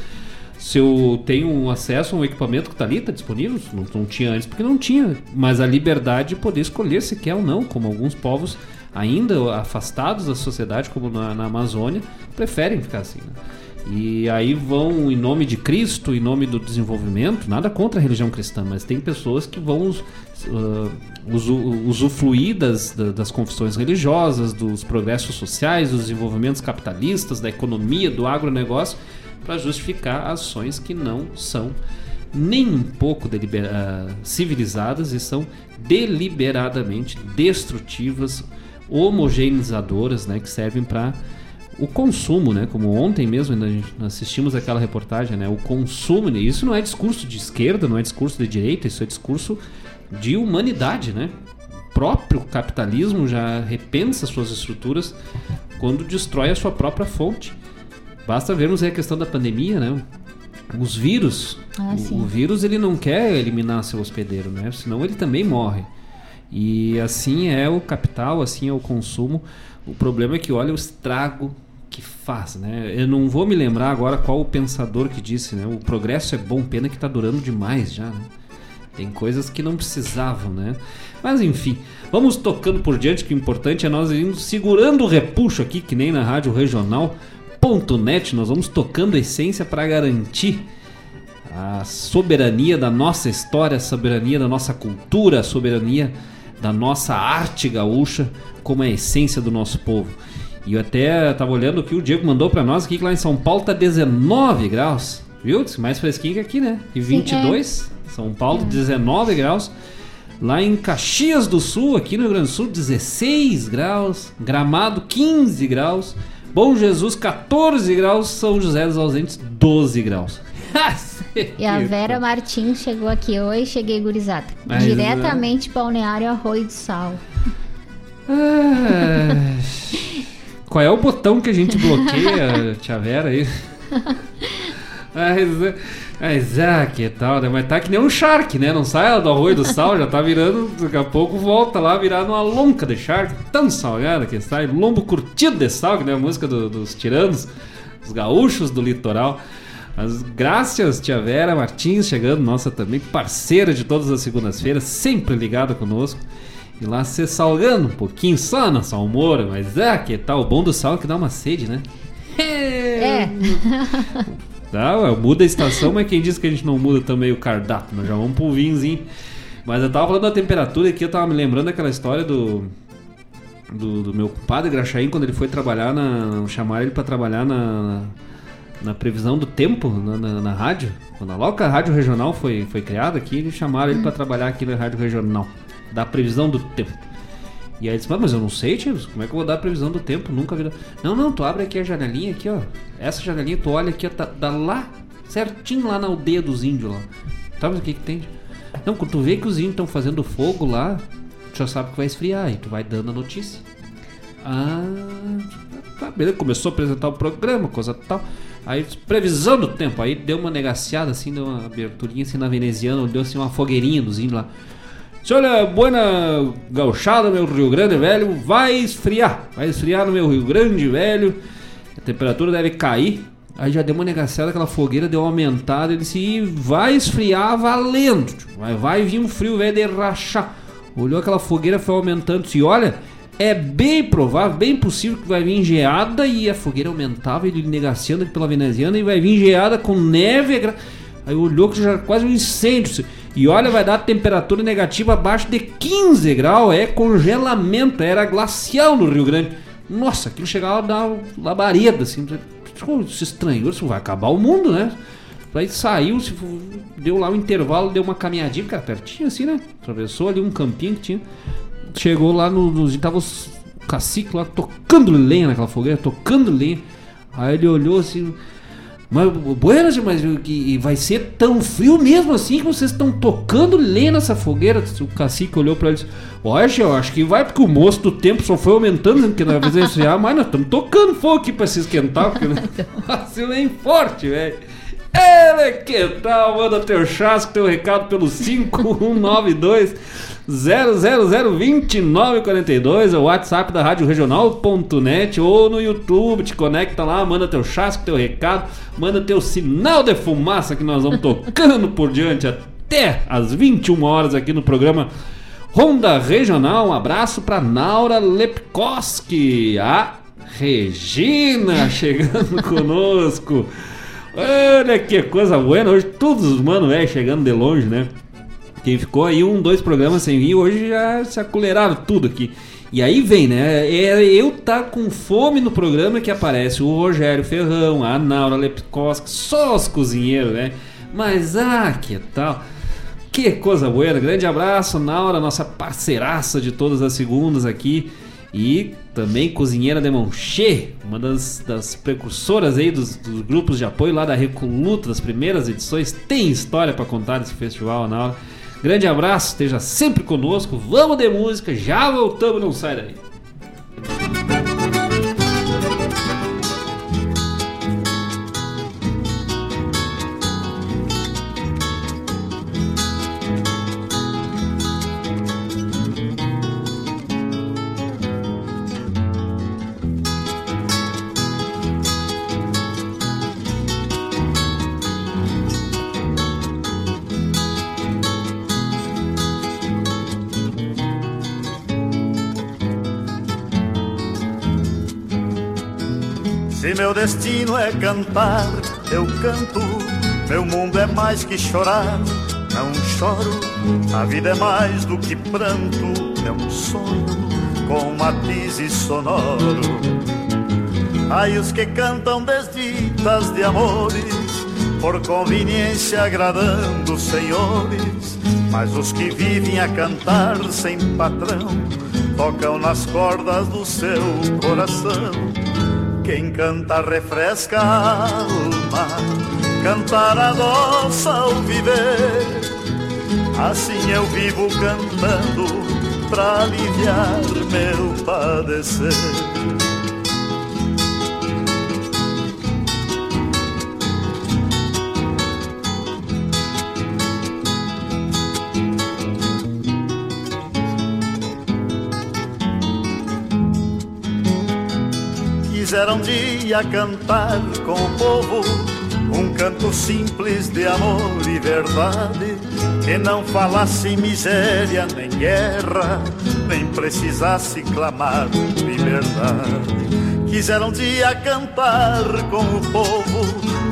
Se eu tenho acesso a um equipamento que está ali, está disponível, não, não tinha antes porque não tinha. Mas a liberdade de poder escolher se quer ou não, como alguns povos ainda afastados da sociedade, como na, na Amazônia, preferem ficar assim. né? E aí vão em nome de Cristo, em nome do desenvolvimento, nada contra a religião cristã, mas tem pessoas que vão uh, usu- usufruir das, da- das confissões religiosas, dos progressos sociais, dos desenvolvimentos capitalistas, da economia, do agronegócio, para justificar ações que não são nem um pouco ah, civilizadas e são deliberadamente destrutivas, homogeneizadoras, né, que servem para o consumo, né? Como ontem mesmo nós assistimos aquela reportagem, né? O consumo, né? isso não é discurso de esquerda, não é discurso de direita, isso é discurso de humanidade, né? O próprio capitalismo já repensa suas estruturas quando destrói a sua própria fonte. Basta vermos aí a questão da pandemia, né? Os vírus, Ah, o- o vírus ele não quer eliminar seu hospedeiro, né? Senão ele também morre. E assim é o capital, assim é o consumo. O problema é que olha o estrago que faz, né? Eu não vou me lembrar agora qual o pensador que disse, né? O progresso é bom, pena que tá durando demais já, né? Tem coisas que não precisavam, né? Mas enfim, vamos tocando por diante, que o importante é nós irmos segurando o repuxo aqui, que nem na rádio regional.net, nós vamos tocando a essência para garantir a soberania da nossa história, a soberania da nossa cultura, a soberania da nossa arte gaúcha, como é a essência do nosso povo. E eu até tava olhando que o Diego mandou para nós aqui que lá em São Paulo tá 19 graus, viu? Mais fresquinho que aqui, né? E 22, São Paulo 19 graus. Lá em Caxias do Sul, aqui no Rio Grande do Sul, 16 graus. Gramado, 15 graus. Bom Jesus, 14 graus. São José dos Ausentes, 12 graus. E a Vera Martins chegou aqui hoje, cheguei gurizada. Mas, Diretamente Balneário Arroio do Sal. Ah, Qual é o botão que a gente bloqueia, Tia Vera aí? Mas, mas ah, que tal, né? Mas tá que nem um shark, né? Não sai do arroio do sal, já tá virando, daqui a pouco volta lá, virando uma lonca de shark, tão salgada que sai, lombo curtido de sal, que nem a música do- dos tiranos, os gaúchos do litoral. Mas graças, Tia Vera Martins, chegando, nossa também parceira de todas as segundas-feiras, sempre ligada conosco. E lá se salgando um pouquinho só na salmoura, mas ah, que tal? O bom do sal é que dá uma sede, né? É. Tá, muda a estação, mas quem disse que a gente não muda também o cardápio? Nós já vamos pro vinhozinho. Mas eu tava falando da temperatura aqui, eu tava me lembrando daquela história do. Do, do meu padre Graxaim, quando ele foi trabalhar na. Chamaram ele pra trabalhar na. Na previsão do tempo, na, na, na rádio. Quando a rádio regional foi, foi criada aqui, eles chamaram ele pra trabalhar aqui na rádio regional. Da previsão do tempo. E aí ele disse, "Ah, mas eu não sei, tio, como é que eu vou dar a previsão do tempo? Nunca vi. Não, não, tu abre aqui a janelinha aqui, ó. Essa janelinha, tu olha aqui, ó, tá, dá lá, certinho lá na aldeia dos índios lá. Sabe o que que tem? Não, quando tu vê que os índios estão fazendo fogo lá, tu já sabe que vai esfriar, e tu vai dando a notícia. Ah, tá, beleza. Começou a apresentar o programa, coisa tal. Aí, previsão do tempo. Aí deu uma negaciada, assim, deu uma aberturinha assim na veneziana, deu assim uma fogueirinha dos índios lá. Se olha, buena gauchada, meu Rio Grande Velho, vai esfriar. Vai esfriar no meu Rio Grande Velho. A temperatura deve cair. Aí já deu uma negaciada, aquela fogueira deu uma aumentada. Ele disse, "E vai esfriar valendo. Vai, vai vir um frio velho de rachar. Olhou aquela fogueira, foi aumentando. E olha, é bem provável, bem possível que vai vir geada. E a fogueira aumentava, ele negaciando pela veneziana. E vai vir geada com neve. gra- Aí olhou que já quase um incêndio. E olha, vai dar temperatura negativa abaixo de 15 graus. É congelamento, era glacial no Rio Grande. Nossa, aquilo chegava a dar labareda, assim. Se estranhou, isso vai acabar o mundo, né? Aí saiu, deu lá um intervalo, deu uma caminhadinha, cara, pertinho assim, né? Atravessou ali um campinho que tinha. Chegou lá no. no tava os caciques lá tocando lenha naquela fogueira, tocando lenha. Aí ele olhou assim. Mas, Buenas, mas que vai ser tão frio mesmo assim que vocês estão tocando lenha nessa fogueira? O cacique olhou pra ele e disse: Olha, eu acho que vai, porque o moço do tempo só foi aumentando, porque nós vamos esfriar, mas nós estamos tocando fogo aqui pra se esquentar, porque assim bem forte, velho. Ele, que tal? Manda teu chasco, teu recado pelo 5192 0002942, é o WhatsApp da Rádio Regional.net ou no YouTube, te conecta lá, manda teu chasco, teu recado, manda teu sinal de fumaça que nós vamos tocando por diante até as 21 horas aqui no programa Ronda Regional. Um abraço para Naura Lepkoski, a Regina chegando conosco. Olha que coisa boa, hoje todos os manos é chegando de longe, né? Quem ficou aí um, dois programas sem vir, hoje já se acoleraram tudo aqui. E aí vem, né? É eu tá com fome no programa que aparece o Rogério Ferrão, a Naura Lepkoski, só os cozinheiros, né? Mas ah, que tal? Que coisa boa! Grande abraço, Naura, nossa parceiraça de todas as segundas aqui. E também cozinheira de Monchê, uma das, das precursoras aí dos, dos, grupos de apoio lá da Recoluta, das primeiras edições. Tem história para contar desse festival, Naura. Grande abraço, esteja sempre conosco. Vamos de música, já voltamos, não sai daí. Meu destino é cantar, eu canto. Meu mundo é mais que chorar, não choro. A vida é mais do que pranto, é um sonho com matizes sonoro. Ai, os que cantam desditas de amores, por conveniência agradando senhores. Mas os que vivem a cantar sem patrão, tocam nas cordas do seu coração. Quem canta refresca a alma, cantar adoça ao viver. Assim eu vivo cantando pra aliviar meu padecer. Quisera um dia cantar com o povo um canto simples de amor e verdade que não falasse miséria nem guerra, nem precisasse clamar liberdade. Quisera um dia cantar com o povo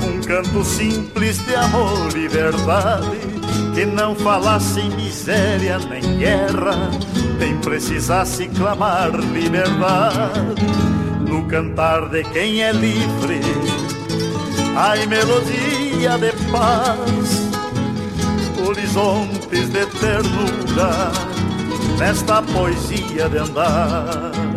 um canto simples de amor e verdade que não falasse miséria nem guerra, nem precisasse clamar liberdade no cantar de quem é livre. Ai, melodia de paz, horizontes de ternura, nesta poesia de andar.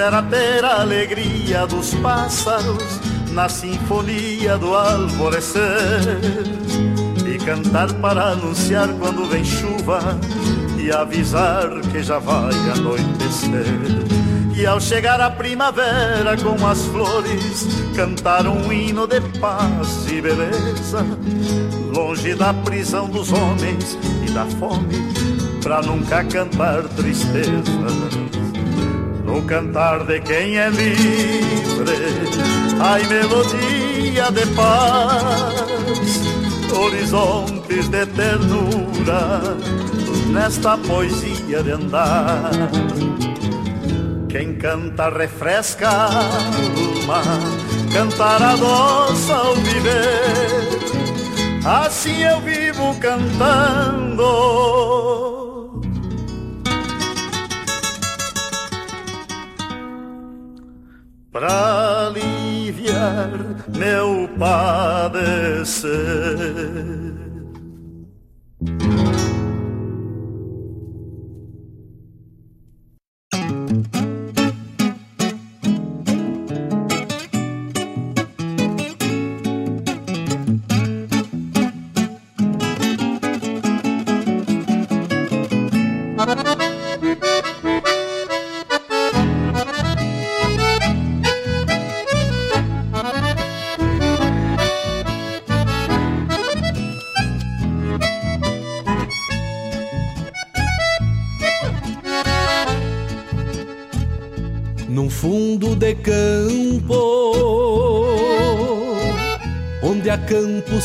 Quisera ter a alegria dos pássaros na sinfonia do alvorecer. E cantar para anunciar quando vem chuva e avisar que já vai anoitecer. E ao chegar a primavera com as flores, cantar um hino de paz e beleza, longe da prisão dos homens e da fome, pra nunca cantar tristeza no cantar de quem é livre, ai melodia de paz, horizontes de ternura, nesta poesia de andar. Quem canta refresca a alma, cantar adoça ao viver, assim eu vivo cantando aliviar aliviar meu padecer.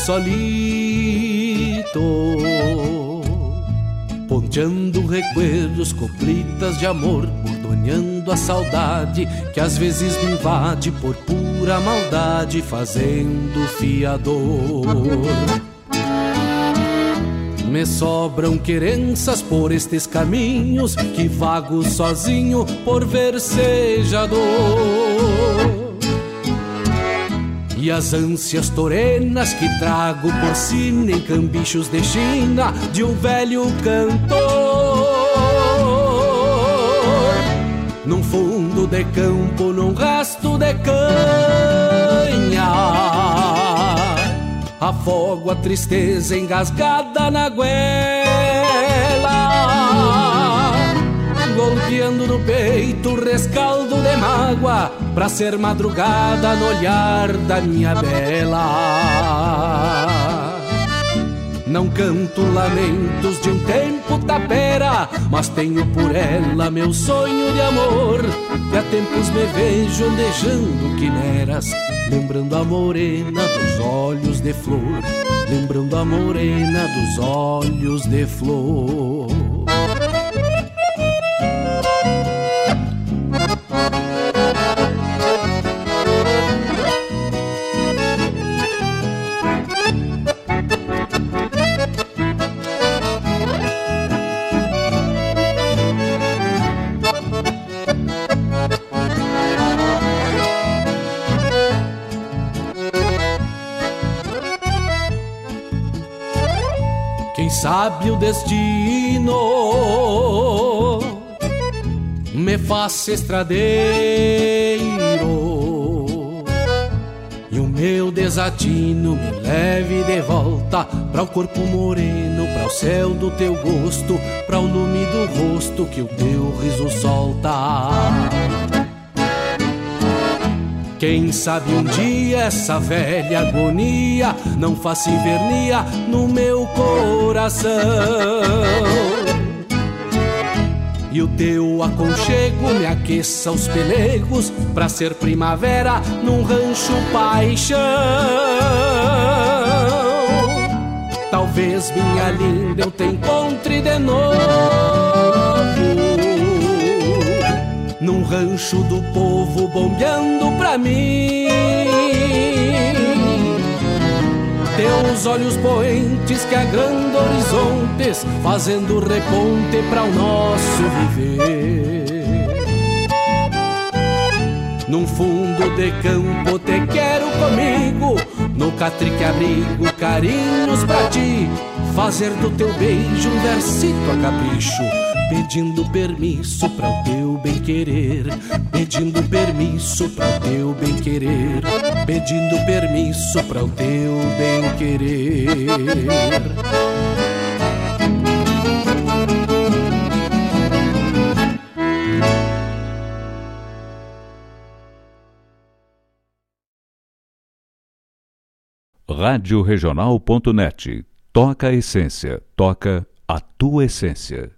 Solito, ponteando recuerdos, coplitas de amor, bordoneando a saudade que às vezes me invade por pura maldade, fazendo fiador. Me sobram querenças por estes caminhos que vago sozinho por versejador. E as ânsias torenas que trago por si nem cambichos de China de um velho cantor. Num fundo de campo, num rasto de canha afogo a tristeza engasgada na goela, golpeando no peito o rescaldo de mágoa, pra ser madrugada no olhar da minha bela. Não canto lamentos de um tempo tapera, mas tenho por ela meu sonho de amor. Que há tempos me vejo andejando quimeras, lembrando a morena dos olhos de flor, lembrando a morena dos olhos de flor. Sabe o destino me faz estradeiro e o meu desatino me leve de volta para o corpo moreno, para o céu do teu gosto, para o lume do rosto que o teu riso solta. Quem sabe um dia essa velha agonia não faça invernia no meu coração. E o teu aconchego me aqueça os pelegos pra ser primavera num rancho paixão. Talvez minha linda eu te encontre de novo num rancho do povo bombeando mim. Teus olhos poentes que agrandam horizontes, fazendo reponte para o nosso viver. Num fundo de campo te quero comigo, no catrique abrigo carinhos pra ti, fazer do teu beijo um versito a capricho pedindo permisso para o teu bem querer, pedindo permisso para o teu bem querer, pedindo permisso para o teu bem querer. Rádio Regional.net. Toca a essência, toca a tua essência.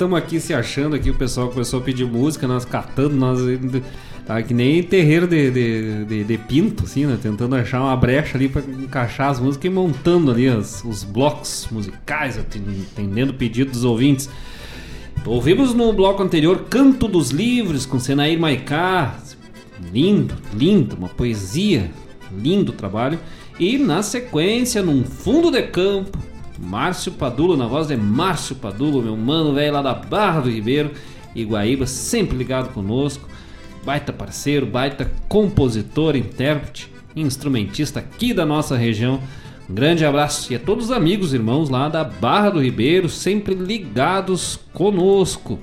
Estamos aqui se achando aqui, o pessoal começou a pedir música, nós catando, nós tá que nem terreiro de, de, de, de pinto, assim, né? Tentando achar uma brecha ali para encaixar as músicas e montando ali as, os blocos musicais, atendendo pedidos dos ouvintes. Ouvimos no bloco anterior Canto dos Livros com Senair Maicá. Lindo, lindo, uma poesia, lindo trabalho. E na sequência, num fundo de campo, Márcio Padulo, na voz de Márcio Padulo, meu mano velho lá da Barra do Ribeiro, Iguaíba, sempre ligado conosco. Baita parceiro, baita compositor, intérprete, instrumentista aqui da nossa região. Um grande abraço e a todos os amigos, irmãos lá da Barra do Ribeiro, sempre ligados conosco.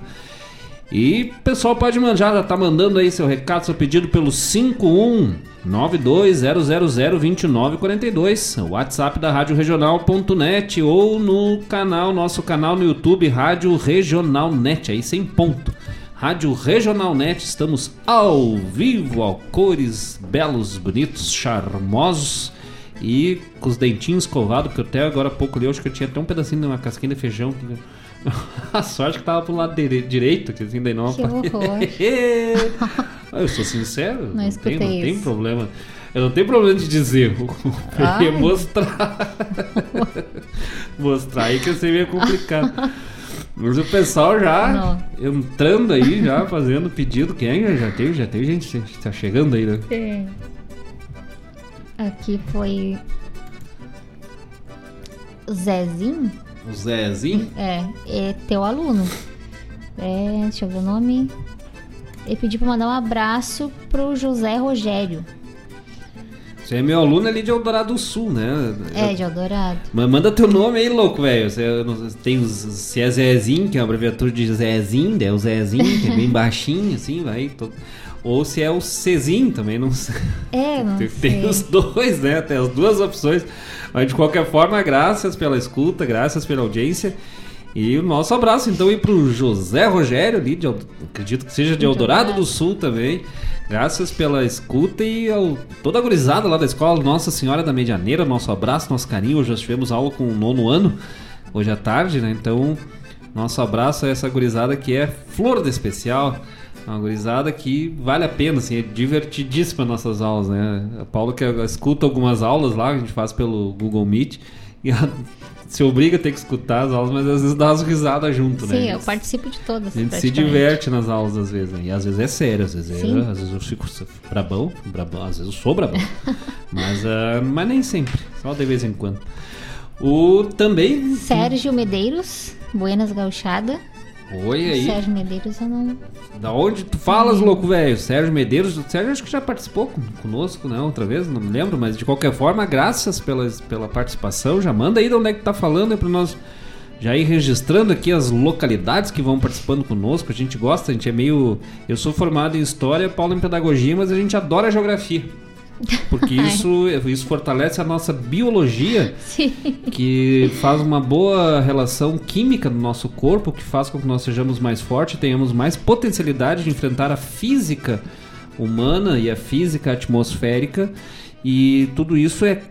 E pessoal pode mandar, já tá mandando aí seu recado, seu pedido pelo 51920002942, WhatsApp da Rádio Regional.net ou no canal, nosso canal no YouTube Rádio Regional Net, aí sem ponto. Rádio Regional Net, estamos ao vivo, ao cores belos, bonitos, charmosos e com os dentinhos escovados, que eu até agora há pouco li, acho que eu tinha até um pedacinho de uma casquinha de feijão. A sorte que tava pro lado direito, que assim daí não. Que horror. eu sou sincero, Não não, tem, escutei não tem isso. problema. Eu não tenho problema de dizer. Eu ia Ai. mostrar. mostrar aí que eu sei meio complicado. Mas o pessoal já entrando aí, já fazendo pedido. Quem é? já tem, já tem gente que tá chegando aí, né? É. Aqui foi. Zezinho? O Zezinho. É, é teu aluno. É, deixa eu ver o nome. Ele pediu pra mandar um abraço pro José Rogério. Você é meu aluno ali de Eldorado do Sul, né? É, de Eldorado. Mas manda teu nome aí, louco, velho. Tem os. Se é Zezinho, que é uma abreviatura de Zezinho, é o Zezinho, que é bem baixinho, assim, vai. todo- Ou se é o Cezinho também, não sei. É, não Tem, sei. tem os dois, né? Tem as duas opções. Mas de qualquer forma, graças pela escuta, graças pela audiência. E o nosso abraço então aí pro José Rogério ali, de, acredito que seja de Eldorado. do Sul também. Graças pela escuta e ao, toda a gurizada lá da escola Nossa Senhora da Medianeira. Nosso abraço, nosso carinho. Hoje nós tivemos aula com o nono ano, hoje à tarde, né? Então, nosso abraço a essa gurizada que é flor de especial. Uma gurizada que vale a pena, assim, é divertidíssima nossas aulas, né? A Paula que escuta algumas aulas lá, que a gente faz pelo Google Meet, e ela se obriga a ter que escutar as aulas, mas às vezes dá umas risadas junto, né? Sim, eu participo de todas. A gente se diverte nas aulas às vezes, né? E às vezes é sério, às vezes, Sim. é, às vezes eu fico brabão, brabão, às vezes eu sou brabão. mas, ah, mas nem sempre, só de vez em quando. O também. Sérgio Medeiros, Buenas Gauchada. Oi aí. Sérgio Medeiros eu não. Da onde tu falas, louco, velho? Sérgio Medeiros. O Sérgio acho que já participou conosco, né? Outra vez, não me lembro, mas de qualquer forma, graças pela, pela participação. Já manda aí de onde é que tá falando, é pra nós já ir registrando aqui as localidades que vão participando conosco. A gente gosta, a gente é meio. Eu sou formado em História, Paulo em Pedagogia, mas a gente adora Geografia. Porque isso, isso fortalece a nossa biologia Sim. que faz uma boa relação química no nosso corpo, que faz com que nós sejamos mais fortes, tenhamos mais potencialidade de enfrentar a física humana e a física atmosférica, e tudo isso é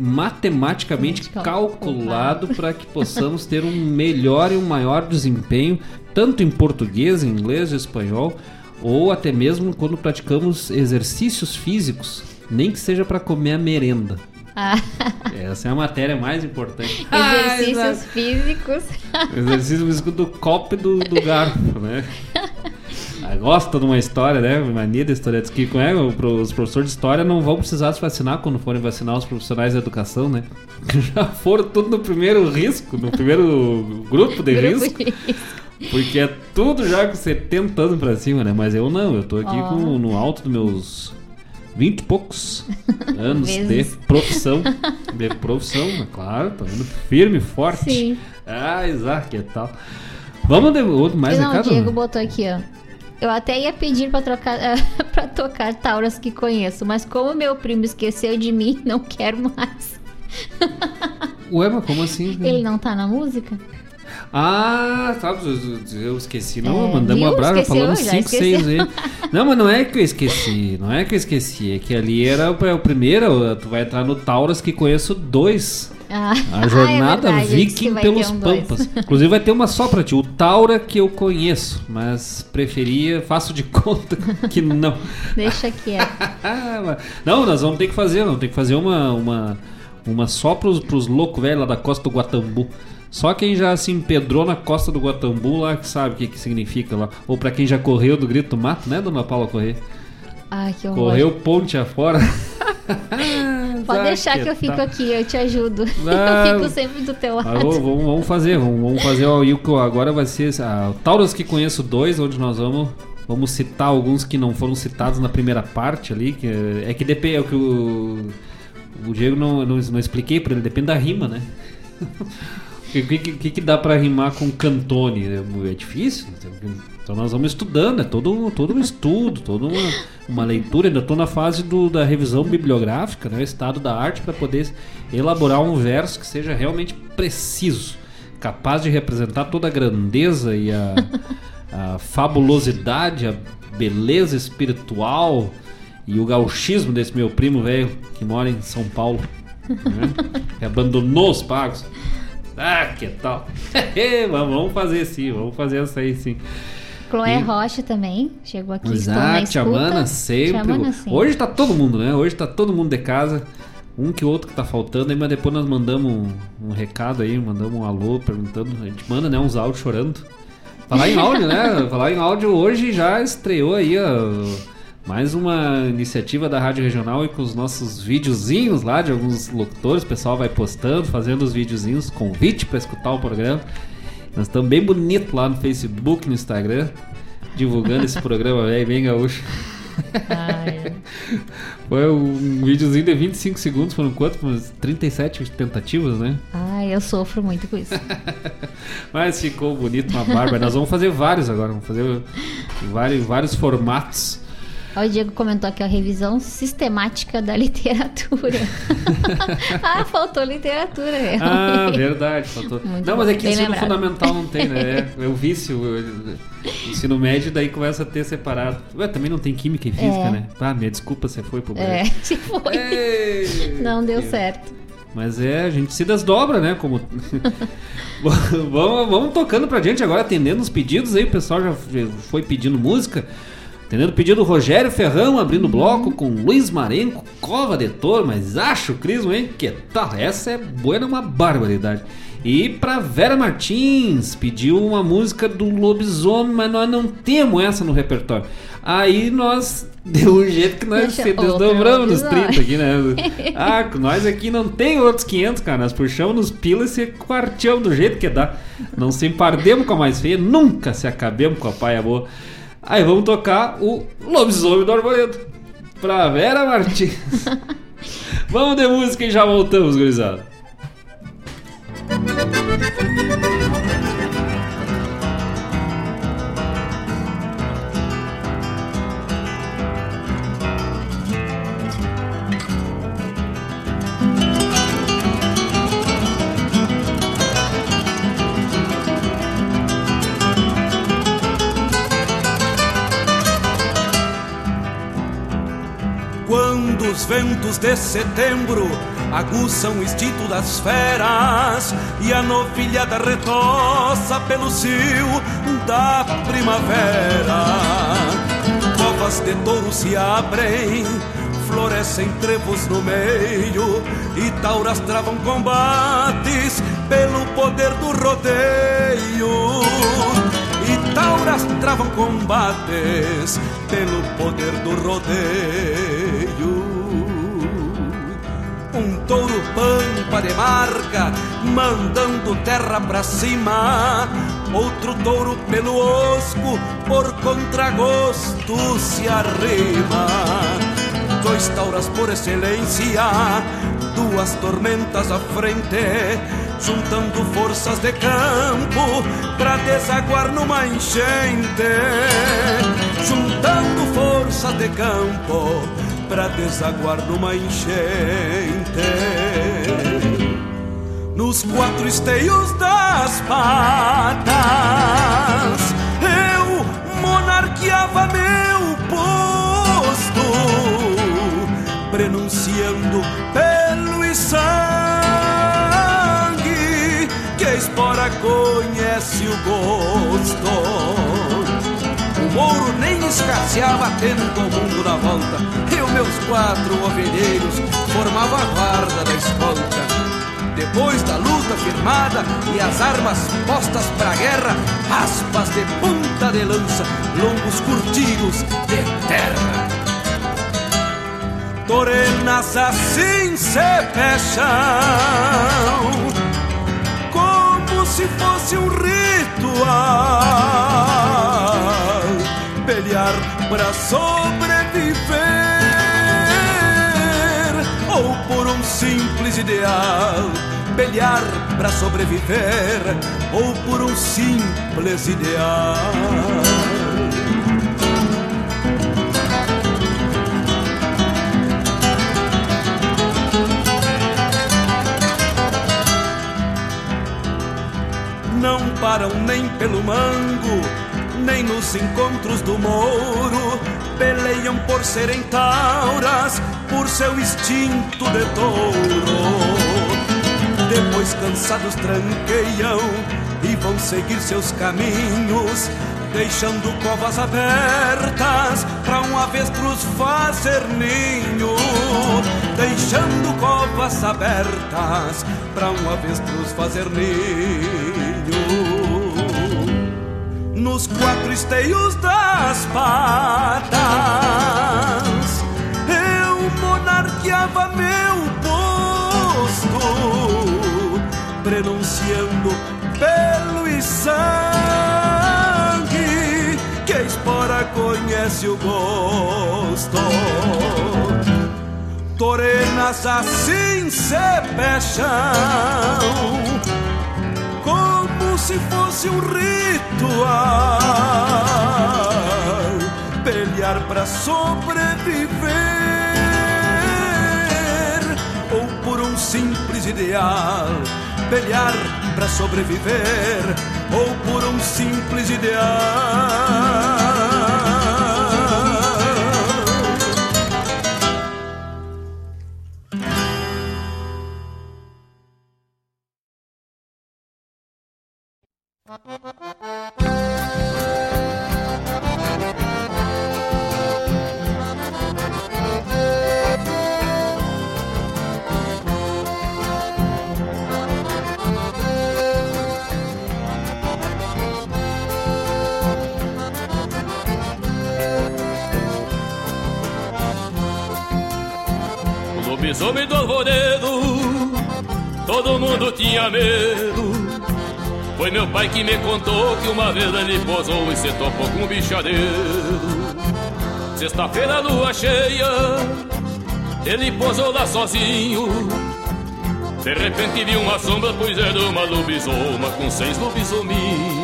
matematicamente calculado para que possamos ter um melhor e um maior desempenho, tanto em português, em inglês, espanhol, ou até mesmo quando praticamos exercícios físicos, nem que seja para comer a merenda. Ah, Essa é a matéria mais importante. exercícios físicos. Exercício físico do copo e do, do garfo, né? Ah, Gosta de uma história, né? Mania da história. Diz que é, os professores de história não vão precisar se vacinar quando forem vacinar os profissionais da educação, né? Já foram tudo no primeiro risco, no primeiro grupo de Grupo risco. de Porque é tudo já com 70 anos pra cima, né? Mas eu não, eu tô aqui Ó. com, no alto dos meus 20 e poucos anos de profissão. De profissão, é claro, tô indo firme, forte. Sim. Ah, Isaac, que tal? Vamos de outro mais não, o recado? Diego botou aqui, ó. Eu até ia pedir pra, trocar, pra tocar Tauras que conheço, mas como meu primo esqueceu de mim, não quero mais. Ué, mas como assim? Ele não tá na música? Ah, tá, eu, esqueci. Não, É, mandamos viu? um abraço, já Esqueceu, falamos já 5, 6 esqueceu. aí. Não, mas não é que eu esqueci. Não é que eu esqueci. É que ali era o, é primeiro. Tu vai entrar no Tauras que conheço dois. Ah, A jornada ah, é verdade, viking pelos um pampas. Inclusive vai ter uma só pra ti, o Taura que eu conheço, mas preferia, faço de conta que não. Deixa quieto. não, nós vamos ter que fazer, vamos ter que fazer uma, uma, uma só pros, pros loucos velhos lá da costa do Guatambu. Só quem já se empedrou na costa do Guatambu lá que sabe o que, que significa lá. Ou pra quem já correu do Grito do Mato, né, dona Paula Correr? Ai, que horror. Correu ponte afora. Pode Ah, deixar que eu fico tá. aqui, eu te ajudo. Ah, eu fico sempre do teu lado. Ah, vamos, vamos- vamos fazer, vamos, vamos fazer o eu- agora vai ser ah, o Taurus que conheço dois, onde nós vamos vamos citar alguns que não foram citados na primeira parte ali, que é, é que depende, é o que o, o Diego não, não, não expliquei para ele, depende da rima, né? O que, que, que, dá pra rimar com cantone? É, é difícil. Então nós vamos estudando, é todo, todo um estudo, toda uma, uma leitura. Ainda estou na fase do, da revisão bibliográfica, né, estado da arte, para poder elaborar um verso que seja realmente preciso, capaz de representar toda a grandeza e a, a fabulosidade, a beleza espiritual e o gauchismo desse meu primo velho que mora em São Paulo, né, que abandonou os pagos. Ah, que tal? Vamos vamos fazer sim, vamos fazer essa aí sim. Chloé E- Rocha também chegou aqui. Exato, Tia. Mana sempre. Hoje tá todo mundo, né? Hoje tá todo mundo de casa. Um que outro que tá faltando aí, mas depois nós mandamos um, um recado aí, mandamos um alô perguntando. A gente manda, né, uns áudios chorando. Falar em áudio, né? Falar em áudio hoje já estreou aí ó, mais uma iniciativa da Rádio Regional e com os nossos videozinhos lá de alguns locutores. O pessoal vai postando, fazendo os videozinhos, convite para escutar o programa. Nós estamos bem bonitos lá no Facebook, no Instagram, divulgando esse programa velho, bem gaúcho. Foi um videozinho de 25 segundos, foram quanto? Umas 37 tentativas, né? Ai, eu sofro muito com isso. Mas ficou bonito, uma barba. Nós vamos fazer vários agora, vamos fazer vários, vários formatos. Ó, o Diego comentou aqui a revisão sistemática da literatura. ah, faltou literatura. é. Ah, verdade. Faltou. Muito não, bom, mas é que bem ensino lembrado. fundamental não tem, né? É, é o vício. o Ensino médio daí começa a ter separado. Ué, também não tem química e física, É. né? Ah, minha desculpa, você foi pro É, se foi. Não deu certo. Mas é, a gente se desdobra, né? Como. vamos, vamos tocando pra gente agora, atendendo os pedidos aí. O pessoal já foi pedindo música. Atendendo o pedido do Rogério Ferrão, abrindo o bloco com Luiz Marenco, Cova de Toro, mas acho, Crismo, hein? Que tal? Essa é boa, uma barbaridade. E pra Vera Martins, pediu uma música do Lobisomem, mas nós não temos essa no repertório. Aí nós deu um jeito que nós Deixa se desdobramos nos lobisomem. 30 aqui, né? Ah, nós aqui não tem outros 500, cara. Nós puxamos nos pilas e se quarteamos do jeito que dá. Não se empardemos com a mais feia, nunca se acabemos com a paia boa. Aí vamos tocar o Lobisomem do Arvoredo. Pra Vera Martins. vamos de música e já voltamos, gurizada. Os ventos de setembro aguçam o instinto das feras e a novilhada retoça pelo cio da primavera. Covas de touro se abrem, florescem trevos no meio e tauras travam combates pelo poder do rodeio. E tauras travam combates pelo poder do rodeio. Um touro pampa de marca, mandando terra pra cima. Outro touro pelo osco, por contragosto se arrima. Dois tauras por excelência, duas tormentas à frente, juntando forças de campo pra desaguar numa enchente. Juntando forças de campo pra desaguar numa enchente. Nos quatro esteios das patas, eu monarqueava meu posto, prenunciando pelo e sangue que a espora conhece o gosto Escasseava tendo o mundo na volta, e os meus quatro ovelheiros formavam a guarda da escolta. Depois da luta firmada e as armas postas pra guerra, aspas de ponta de lança, longos curtidos de terra. Torenas assim se fecham, como se fosse um ritual. Pelear pra sobreviver, ou por um simples ideal. Pelear pra sobreviver, ou por um simples ideal. não param nem pelo mango, nem nos encontros do mouro. Peleiam por serem tauras, por seu instinto de touro. Depois cansados tranqueiam e vão seguir seus caminhos, deixando covas abertas para um avestruz fazer ninho. Deixando covas abertas para um avestruz fazer ninho. Nos quatro esteios das patas, eu monarqueava meu posto, prenunciando pelo e sangue. Que a espora conhece o gosto. Torenas assim se fecham se fosse um ritual. Pelear pra sobreviver, ou por um simples ideal. Pelear pra sobreviver, ou por um simples ideal. Lobisomem do alvoredo, todo mundo tinha medo. Foi meu pai que me contou que uma vez ele posou e se topou com um bichadeiro. Sexta-feira, lua cheia, ele posou lá sozinho. De repente viu uma sombra, pois era uma lobisoma com seis lobisominhos.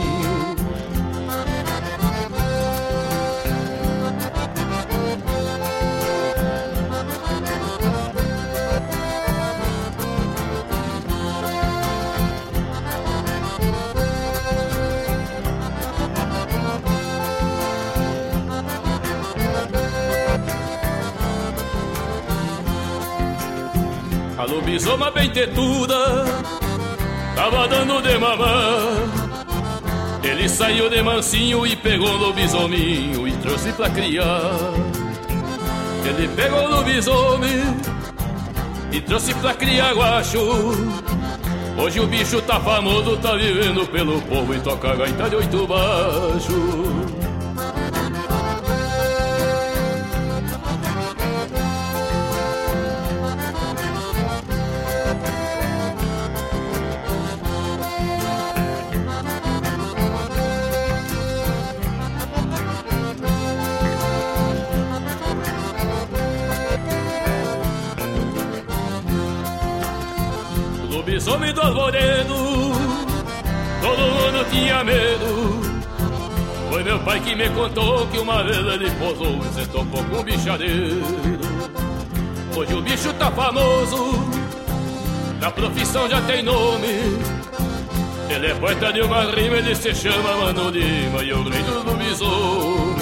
Lobisoma bem tetuda Tava dando de mamar Ele saiu de mansinho e pegou o lobisominho E trouxe pra criar. Ele pegou o lobisomem E trouxe pra criar guacho. Hoje o bicho tá famoso, tá vivendo pelo povo E toca gaita de oito baixo pai que me contou que uma vez ele posou e se topou com um bichadeiro. Hoje o bicho tá famoso Na profissão já tem nome. Ele é poeta de uma rima, ele se chama Mano Lima E o rei do lobisomem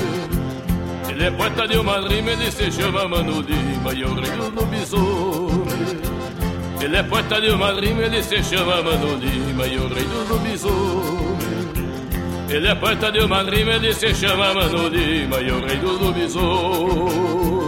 Ele é poeta de uma rima, ele se chama Mano Lima E o rei do lobisomem ele é poeta de uma rima, ele se chama Mano Lima E o rei do lobisomem Ele é poeta de uma rima, ele se chama Mano Lima e o rei do lobisomem.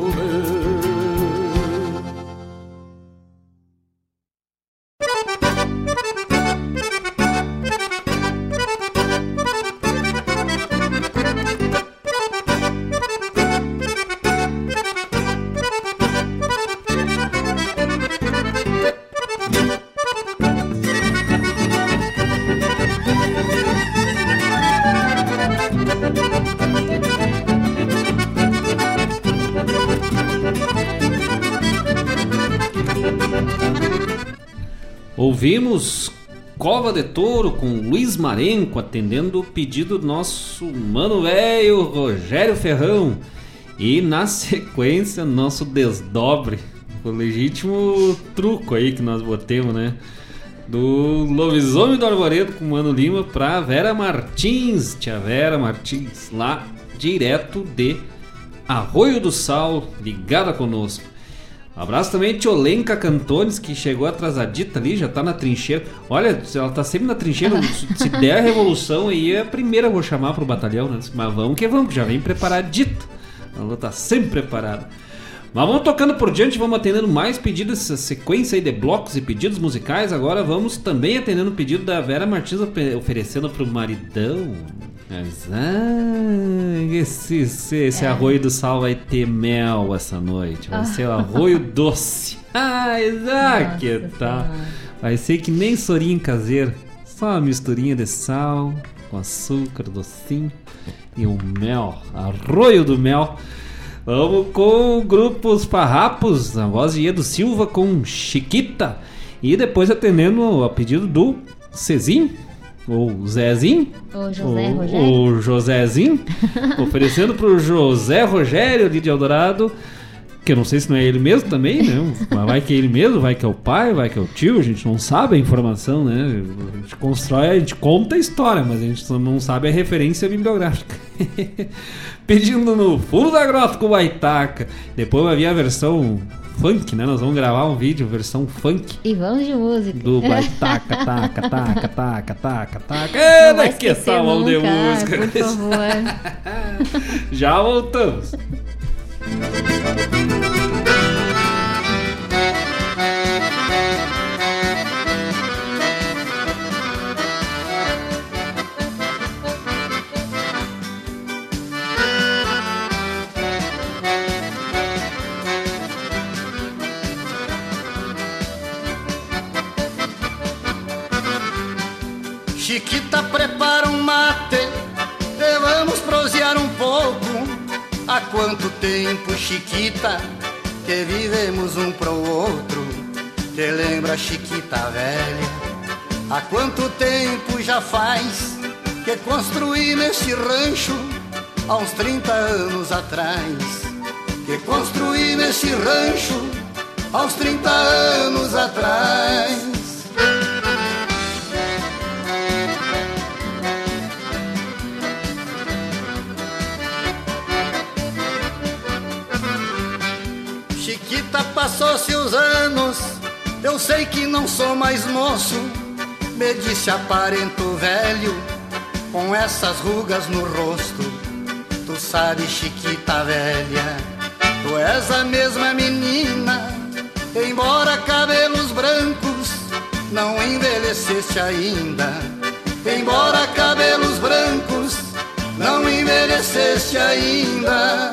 Ouvimos Cova de Touro com Luiz Marenco atendendo o pedido do nosso mano velho Rogério Ferrão. E na sequência, nosso desdobre, o legítimo truco aí que nós botemos, né? Do Lobisomem do Arvoredo com Mano Lima pra Vera Martins, tia Vera Martins, lá direto de Arroio do Sal, ligada conosco. Abraço também Tiolenka Cantones, que chegou atrasadita ali, já tá na trincheira. Olha, ela tá sempre na trincheira. se der a revolução aí, é a primeira eu vou chamar pro batalhão, né? Mas vamos que vamos, já vem preparadito. Ela tá sempre preparada. Mas vamos tocando por diante, vamos atendendo mais pedidos, essa sequência aí de blocos e pedidos musicais. Agora vamos também atendendo o pedido da Vera Martins oferecendo pro maridão. Mas, ah, esse, esse, esse É. arroio do sal vai ter mel essa noite. Vai ser o arroio doce. Ah, ah que tal? Vai ser que nem sorinho caseiro. Só uma misturinha de sal com açúcar docinho e o mel. Arroio do mel. Vamos com o grupo Os Farrapos, a voz de Edo Silva com Chiquita. E depois atendendo a pedido do Cezinho, ou Zezinho. O José o, Rogério. O Josézinho. oferecendo pro José Rogério de Eldorado. Que eu não sei se não é ele mesmo também, né? Mas vai que é ele mesmo, vai que é o pai, vai que é o tio, a gente não sabe a informação, né? A gente constrói, a gente conta a história, mas a gente não sabe a referência bibliográfica. Pedindo no fundo da grota com o Baitaca. Depois vai vir a versão funk, né? Nós vamos gravar um vídeo, versão funk E vamos de música. do Baitaca, taca, taca, taca, taca, taca. É, daqui essa mão de música. Por favor. Já voltamos. quanto tempo, Chiquita, que vivemos um pro outro? Te lembra, Chiquita velha? Há quanto tempo já faz que construí neste rancho? Há uns 30 anos atrás. Que construí neste rancho há uns 30 anos atrás. Passou-se os anos, eu sei que não sou mais moço. Me disse aparento velho, com essas rugas no rosto. Tu sabe, Chiquita velha, tu és a mesma menina. Embora cabelos brancos, não envelheceste ainda. Embora cabelos brancos, não envelheceste ainda.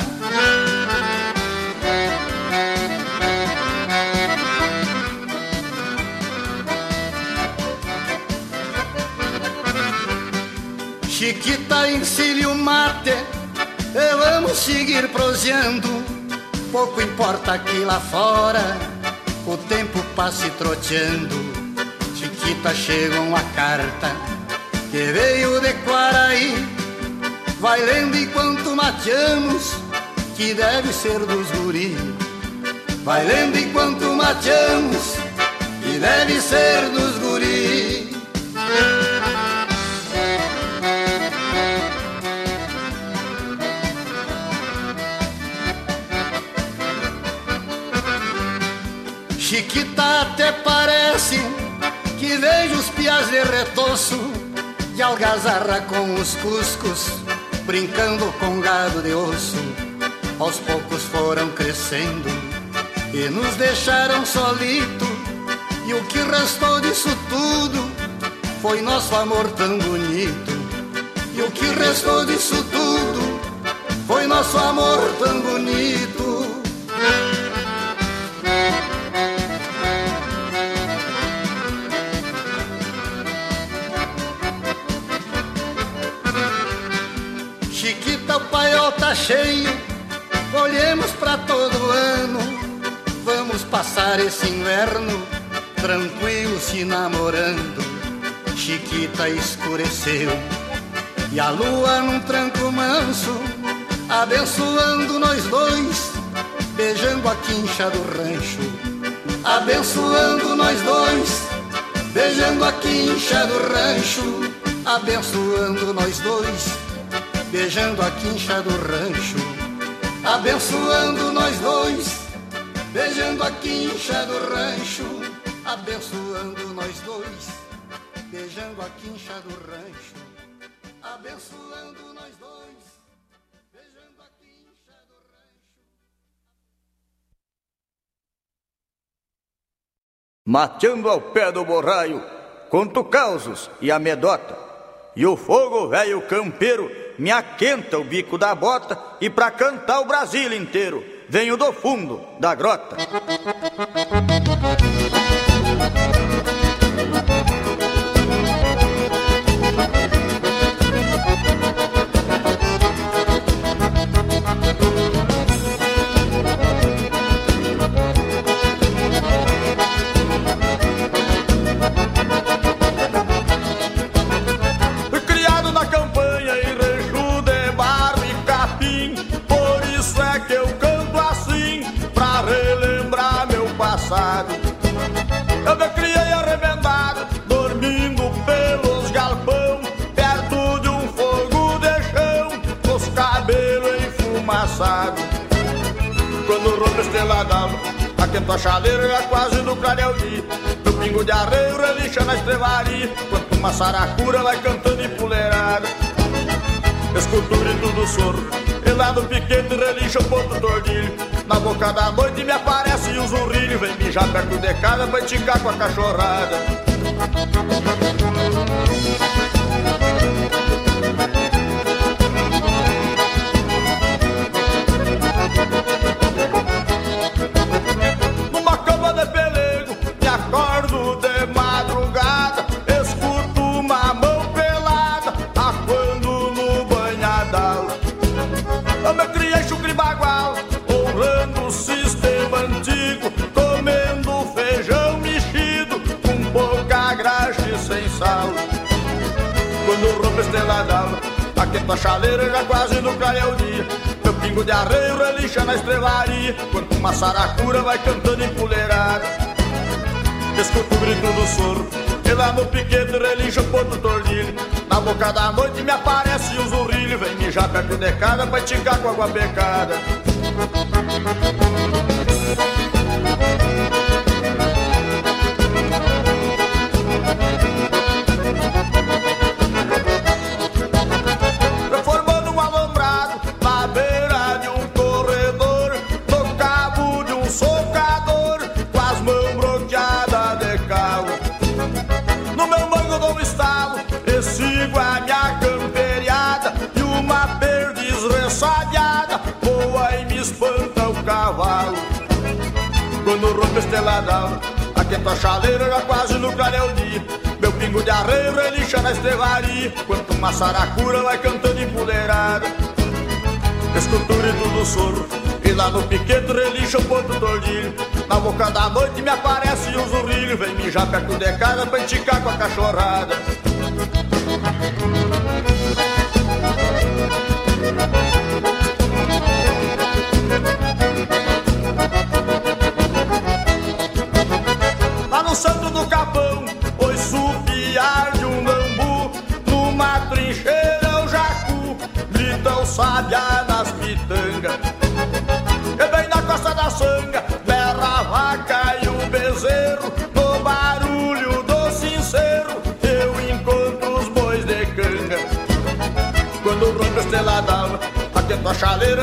Chiquita encilha o mate vamos seguir proseando. Pouco importa aqui lá fora, o tempo passe troteando. Chiquita chega uma carta que veio de Quaraí. Vai lendo enquanto mateamos, que deve ser dos guri. Vai lendo enquanto mateamos, que deve ser dos guri. Chiquita até parece que vejo os pias de retoço de algazarra com os cuscos, brincando com gado de osso. Aos poucos foram crescendo e nos deixaram solito. E o que restou disso tudo foi nosso amor tão bonito. E o que restou disso tudo foi nosso amor tão bonito. O paiol tá cheio, colhemos pra todo ano. Vamos passar esse inverno tranquilo se namorando. Chiquita escureceu e a lua num tranco manso, abençoando nós dois, beijando a quincha do rancho. Abençoando nós dois, beijando a quincha do rancho. Abençoando nós dois, beijando a quincha do rancho. Abençoando nós dois, beijando a quincha do rancho. Abençoando nós dois, beijando a quincha do rancho abençoando nós dois, beijando a quincha do rancho. Mateando ao pé do borraio, conto causos e amedota, e o fogo velho campeiro me aquenta o bico da bota, e pra cantar o Brasil inteiro, venho do fundo da grota. Roubo esteladava Aquento a chaleira já quase no clareio dia Meu pingo de arreio relincha na estrevaria Quanto uma saracura vai cantando em puleirada. Escuto o grito do soro. E lá no piquete relincha o ponto tordilho Na boca da noite me aparece o zurrilho. Vem mijar perto de casa pra esticar com a cachorrada Chaleira já quase no clareio dia. Meu pingo de arreio relincha na estrevaria Quanto uma saracura vai cantando em puleirada Escuto o grito do soro. E lá no piquete relincha o ponto tordilho. Na boca da noite me aparece o zurrilho. Vem mijar perto de casa pra esticar com água pecada rompe esteladão Aquento a chaleira já quase no clareio dia Meu pingo de arreio relincha na estrevaria Quanto uma saracura vai cantando em puleirada Escuto o grito do soro E lá no piquete relincha o ponto tordilho. Na boca da noite me aparece o zurrilho. Vem mijar perto de casa pra enticar com a cachorrada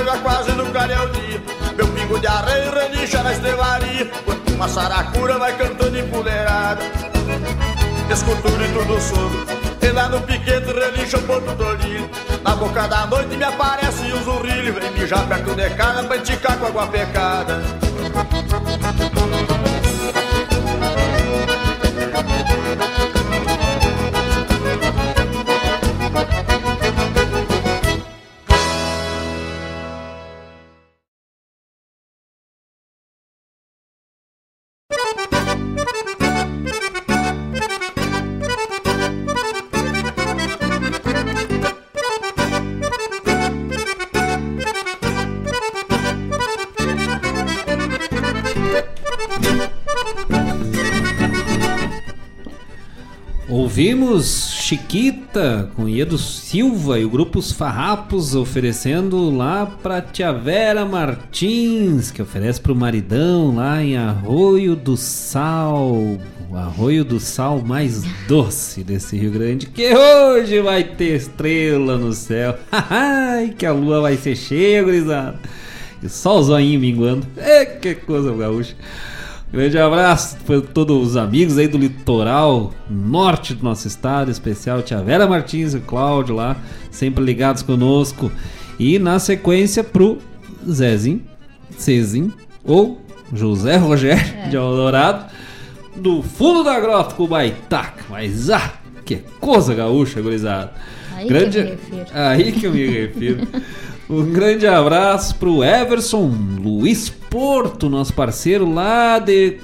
já quase no dia Meu pingo de arreio relincha na estrevaria. Quando uma saracura vai cantando empoleirada Escuto o grito do sogro E lá no piquete relincha o porto do Na boca da noite me aparece o zurrilho Vem mijar perto de casa pra enticar com água pecada Chiquita com Iedo Silva e o grupo Os Farrapos oferecendo lá pra Tia Vera Martins, que oferece pro maridão lá em Arroio do Sal, o Arroio do Sal mais doce desse Rio Grande, que hoje vai ter estrela no céu. Que a lua vai ser cheia, gurizada. E só o zoinho minguando. É que coisa gaúcha. Grande abraço para todos os amigos aí do litoral norte do nosso estado, em especial Tia Vera Martins e Cláudio lá, sempre ligados conosco. E na sequência pro Zezinho, Cezinho ou José Rogério É. de Eldorado, do fundo da grota com o Baitaca. Mas ah, que coisa gaúcha, gurizada. Aí que eu me refiro. Aí que eu me refiro. Um grande abraço pro Everson Luiz Porto, nosso parceiro lá de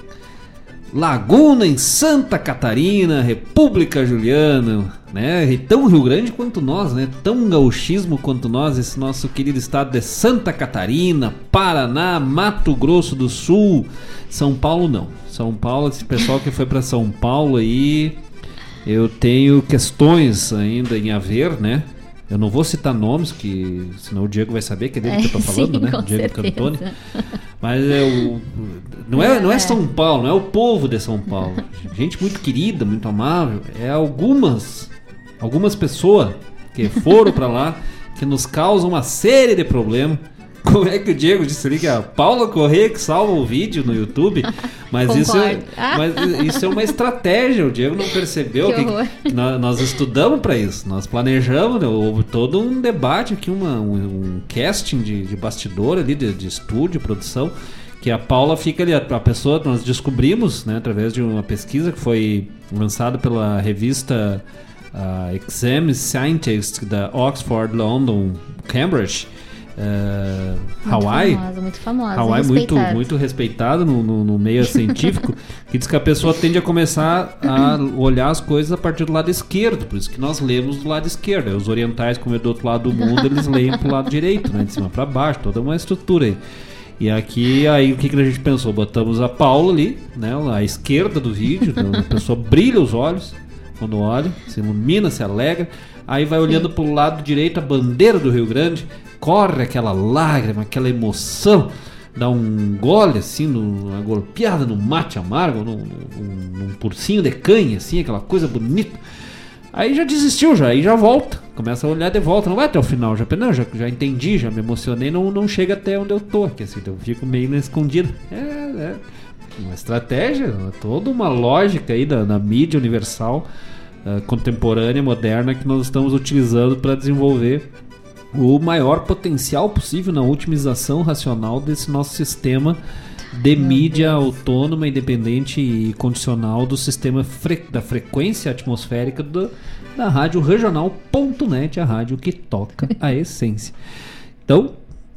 Laguna, em Santa Catarina, República Juliana, né? E Tão Rio Grande quanto nós, né? Tão gauchismo quanto nós, esse nosso querido estado de Santa Catarina, Paraná, Mato Grosso do Sul, São Paulo não. São Paulo, esse pessoal que foi para São Paulo aí, eu tenho questões ainda em haver, né? Eu não vou citar nomes, que senão o Diego vai saber que é dele que eu tô É, falando, sim, né? Diego certeza. Cantoni. Mas é o. Não é, não é São Paulo, não é o povo de São Paulo. Gente muito querida, muito amável. É algumas. Algumas pessoas que foram pra lá que nos causam uma série de problemas. Como é que o Diego disse ali que é a Paula Corrêa que salva o vídeo no YouTube? Mas isso é, mas isso é uma estratégia. O Diego não percebeu Que que, que nós, estudamos para isso. Nós planejamos, né? houve todo um debate aqui, uma, um, um casting de, de bastidor ali, de, de estúdio, produção, que a Paula fica ali, a, a pessoa, nós descobrimos, né, através de uma pesquisa que foi lançada pela revista ah, Exam Scientist da Oxford, London, Cambridge, Muito Hawaii. famosa, muito famosa, Hawaii muito, respeitada. muito respeitado no, no, no meio científico, que diz que a pessoa tende a começar a olhar as coisas a partir do lado esquerdo, por isso que nós lemos do lado esquerdo. Os orientais, como é do outro lado do mundo, eles leem pro lado direito, né? De cima para baixo, toda uma estrutura aí. E aqui, aí o que, que a gente pensou? Botamos a Paula ali, né? À esquerda do vídeo, então a pessoa brilha os olhos quando olha, se ilumina, se alegra. Aí vai olhando pro lado direito, a bandeira do Rio Grande, corre aquela lágrima, aquela emoção, dá um gole assim, no- uma golpeada no mate amargo, num, num, num de canha, assim, aquela coisa bonita. Aí já desistiu, já, aí já volta. Começa a olhar de volta, não vai até o final. Já, não, já, já entendi, já me emocionei, não, não chega até onde eu tô aqui, assim, então eu fico meio na escondida. É, é. Uma estratégia, toda uma lógica aí da, da mídia universal eh, contemporânea, moderna, que nós estamos utilizando para desenvolver o maior potencial possível na otimização racional desse nosso sistema de mídia autônoma, independente e condicional do sistema fre- da frequência atmosférica do- da rádio regional.net, a rádio que toca a essência. Então,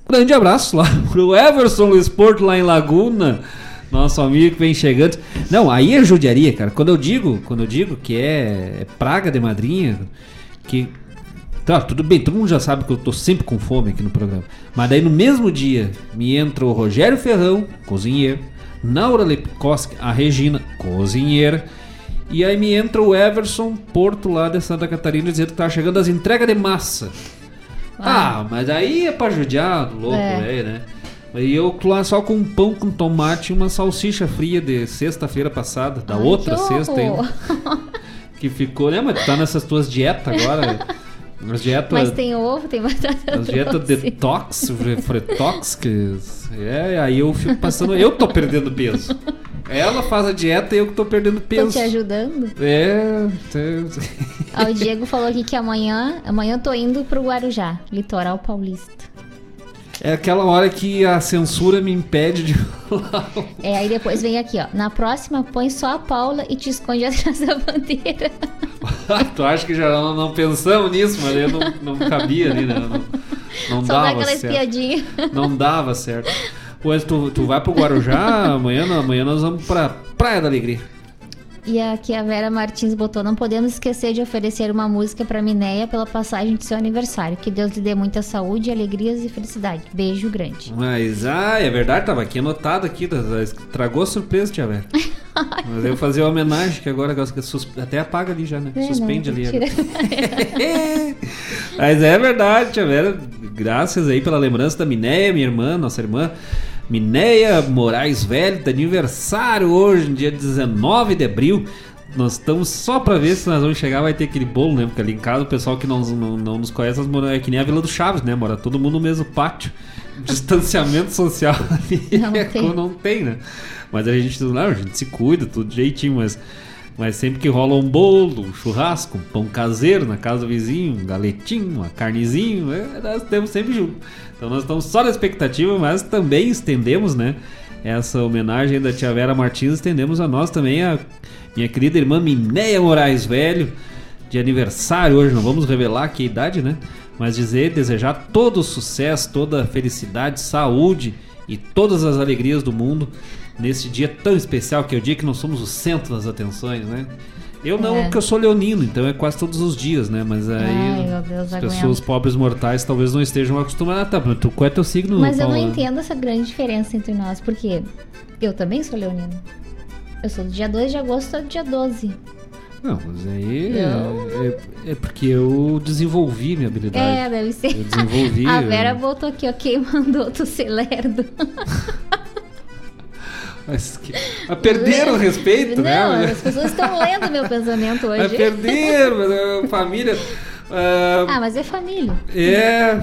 grande abraço lá pro Everson Luiz Porto lá em Laguna, nosso amigo que vem chegando. Não, aí é judiaria, cara. Quando eu digo, quando eu digo que é, é praga de madrinha, que Tá, tudo bem, todo mundo já sabe que eu tô sempre com fome aqui no programa. Mas daí no mesmo dia me entra o Rogério Ferrão, cozinheiro, Naura Lepkoski, a Regina, cozinheira, e aí me entra o Everson Porto lá de Santa Catarina dizendo que tá chegando as entregas de massa. Ah, mas aí é pra judiar do louco, É. velho, né? E eu lá só com um pão com tomate e uma salsicha fria de sexta-feira passada, da outra que sexta ainda que ficou, né? Mas tá nessas tuas dietas agora. As dietas. Mas tem ovo, tem batata As dietas detox, fretox, que. É, aí eu fico passando. Eu tô perdendo peso. Ela faz a dieta e eu que tô perdendo Tô peso. te ajudando? É. Ó, o Diego falou aqui que amanhã, amanhã eu tô indo pro Guarujá, litoral paulista. É aquela hora que a censura me impede de É, aí depois vem aqui, ó. Na próxima, põe só a Paula e te esconde atrás da bandeira. tu acha que já não, não pensamos nisso, mas eu não, não cabia ali, né? Não, não Só dá dava aquela certo. espiadinha. Não dava certo. Pois tu, tu vai pro Guarujá, amanhã, amanhã nós vamos pra Praia da Alegria. E aqui a Vera Martins botou: Não podemos esquecer de oferecer uma música pra Minéia pela passagem de seu aniversário. Que Deus lhe dê muita saúde, alegrias e felicidade. Beijo grande. Mas, ah, é verdade, tava aqui anotado aqui, tá- tá- estragou a surpresa, tia Vera. Mas eu fazer uma homenagem, que agora até apaga ali já, né? É, Suspende não, ali. Mas é verdade, tia Vera. Graças aí pela lembrança da Minéia, minha irmã, nossa irmã. Minéia Moraes Velho, tá aniversário hoje, dia 19 de abril. Nós estamos só pra ver se nós vamos chegar, vai ter aquele bolo, né? Porque ali em casa o pessoal que não, não, não nos conhece mora- é que nem a Vila do Chaves, né? Mora todo mundo no mesmo pátio. Distanciamento social ali Não é tem. não tem, né? Mas a gente, não, a gente se cuida, tudo direitinho, mas, mas sempre que rola um bolo, um churrasco, um pão caseiro na casa do vizinho, um galetinho, uma carnezinho, é, nós temos sempre junto. Então nós estamos só na expectativa, mas também estendemos, né? Essa homenagem da tia Vera Martins, estendemos a nós também, a minha querida irmã Minéia Moraes Velho, de aniversário hoje, não vamos revelar que idade, né? Mas dizer, desejar todo o sucesso, toda a felicidade, saúde e todas as alegrias do mundo nesse dia tão especial que é o dia que nós somos o centro das atenções, né? Eu não, É. porque eu sou leonino, então é quase todos os dias, né? Mas aí Ai, Deus, as aguento. pessoas pobres mortais talvez não estejam acostumadas. Tá, mas tu, qual é teu signo? Mas eu não entendo essa grande diferença entre nós, porque eu também sou leonina. Eu sou do dia 2 de agosto, do dia 12. Não, mas aí Eu- é, é porque eu desenvolvi minha habilidade. É, deve ser. Eu desenvolvi. A eu- Vera botou aqui, ó. Quem mandou tu ser lerdo? Mas, que... mas perderam o respeito, Não, né? as pessoas estão lendo meu pensamento hoje. perderam, mas a família. ah, Ah, mas é família. é.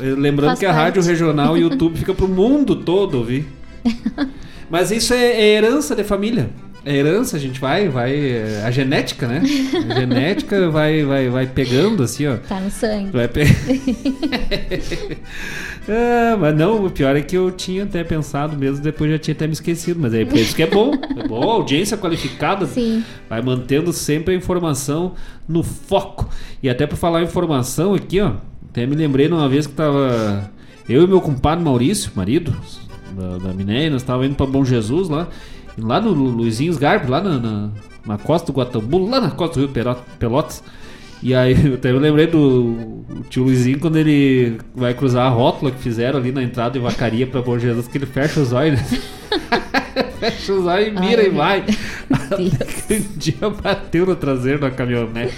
Lembrando Faz que a parte. rádio regional e o YouTube fica pro mundo todo ouvir. Mas isso é, é herança de família. É herança, a gente vai, vai. é A genética, né? A genética vai, vai, vai pegando assim, ó. Tá no sangue. Vai pe... Ah, mas não, o pior é que eu tinha até pensado mesmo, depois já tinha até me esquecido. Mas é por isso que é bom. É bom, audiência qualificada. Sim. Vai mantendo sempre a informação no foco. E até por falar informação aqui, ó. Até me lembrei de uma vez que tava. Eu e meu compadre Maurício, marido da, da Minéia, nós tava indo pra Bom Jesus lá. Lá no Lu- Luizinho Sgarbi, lá na, na, na costa do Guatambu, lá na costa do Rio Pelo- Pelotas. E aí eu até me lembrei do tio Luizinho quando ele vai cruzar a rótula que fizeram ali na entrada de vacaria pra Bom Jesus, que ele fecha os olhos. né? fecha os olhos e mira Ai, e vai. Um dia bateu no traseiro da caminhonete.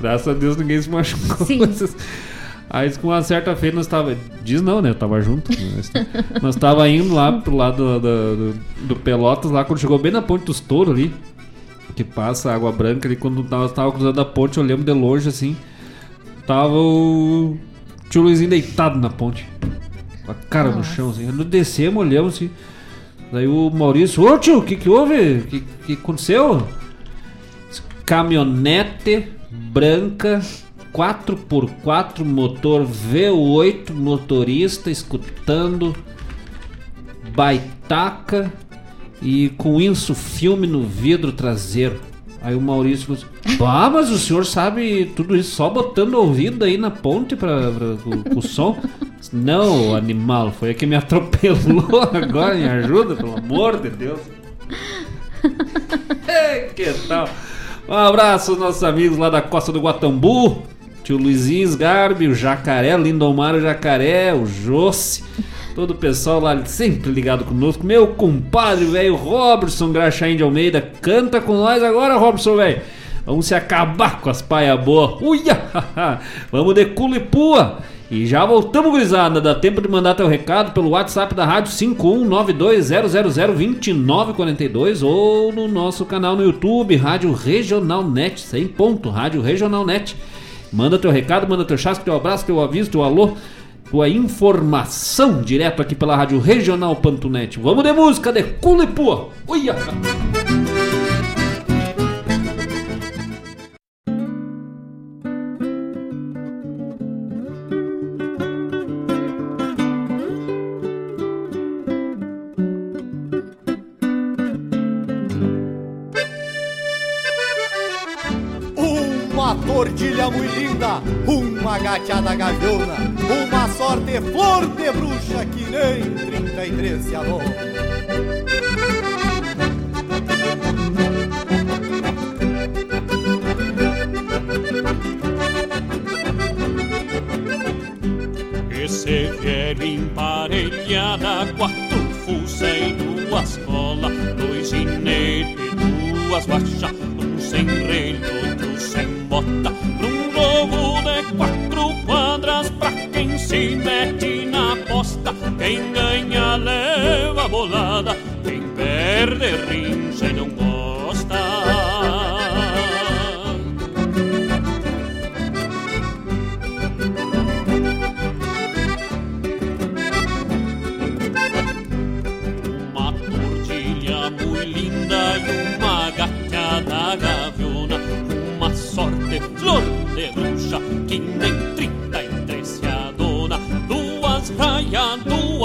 Graças a Deus ninguém se machucou. Sim. Aí com uma certa feira nós tava. Diz não, né? Eu tava junto. Nós, tava indo lá pro lado do, do, do Pelotas, lá quando chegou bem na ponte dos touros ali. Que passa água branca ali. Quando nós tava cruzando a ponte, eu lembro de longe assim. Tava o tio Luizinho deitado na ponte. Com a cara no chão, assim. Nós descemos, olhamos assim. Daí o Maurício, ô tio, o que que houve? O que, que aconteceu? Caminhonete branca 4x4 motor V8 motorista escutando baitaca e com isso filme no vidro traseiro. Aí o Maurício falou assim, ah, mas o senhor sabe tudo isso só botando o ouvido aí na ponte pra, pra- com, com o som? Não, animal, foi a que me atropelou agora, me ajuda, pelo amor de Deus. Ei, que tal? Um abraço aos nossos amigos lá da Costa do Guatambu. Tio Luizinho Sgarbi, o Jacaré, Lindomar o Jacaré, o Jossi. Todo o pessoal lá sempre ligado conosco. Meu compadre, velho, Robertson Graxaim de Almeida. Canta com nós agora, Robertson, velho. Vamos se acabar com as paia boa. Uia! Vamos de culo e pua. E já voltamos, gurizada. Dá tempo de mandar teu recado pelo WhatsApp da rádio 51920002942 ou no nosso canal no YouTube, Rádio Regional Net, sem ponto, Rádio Regional Net. Manda teu recado, manda teu chasco, teu abraço, teu aviso, teu alô, tua informação direto aqui pela rádio regional.net. Vamos de música de Culipua. Uia! Uma tordilha muito linda, uma gateada gaviona, uma sorte flor de bruxa que nem 33 se alô. Esse vier emparelhada, quatro e duas cola, dois ginetes, duas baixas, um sem relho, outro sem bota, num jogo de quatro quadras pra se mete na aposta. Quem ganha leva bolada, quem perde rincha e não gosta. Uma tordilha muito linda e uma gateada gaviona Uma sorte flor de bruxa que nem trinta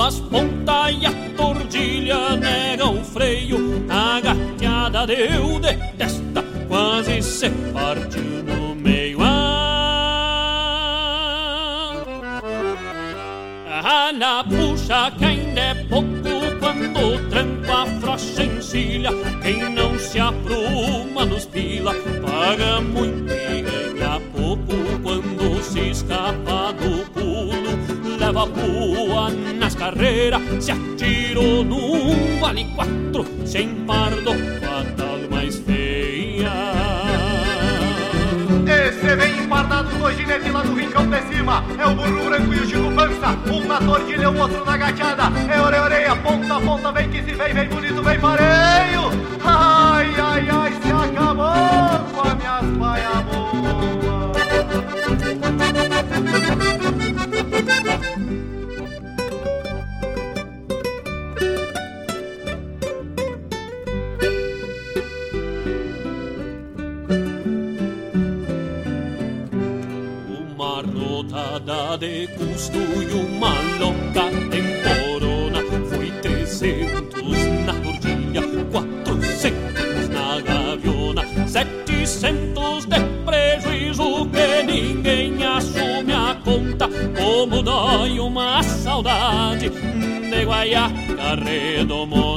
duas pontas e a tordilha nega o freio. A gateada deu de testa, quase se partiu no meio. Ah, na puxa que ainda é pouco se atirou num vale quatro, sem pardo, fatal mais feia. Esse vem empardado dois ginetes lá do rincão de cima. É o burro branco e o Chico Pança. Um na tordilha, o outro na gateada. É orelha, orelha, ponta a ponta Vem que se vem, vem bonito, vem pareio Ai, ai, ai, se acabou com as minhas paia de custo e uma louca temporona Foi trezentos na tordilha, quatrocentos na gaviona. Setecentos de prejuízo que ninguém assume a conta. Como dói uma saudade de guaiaca redomona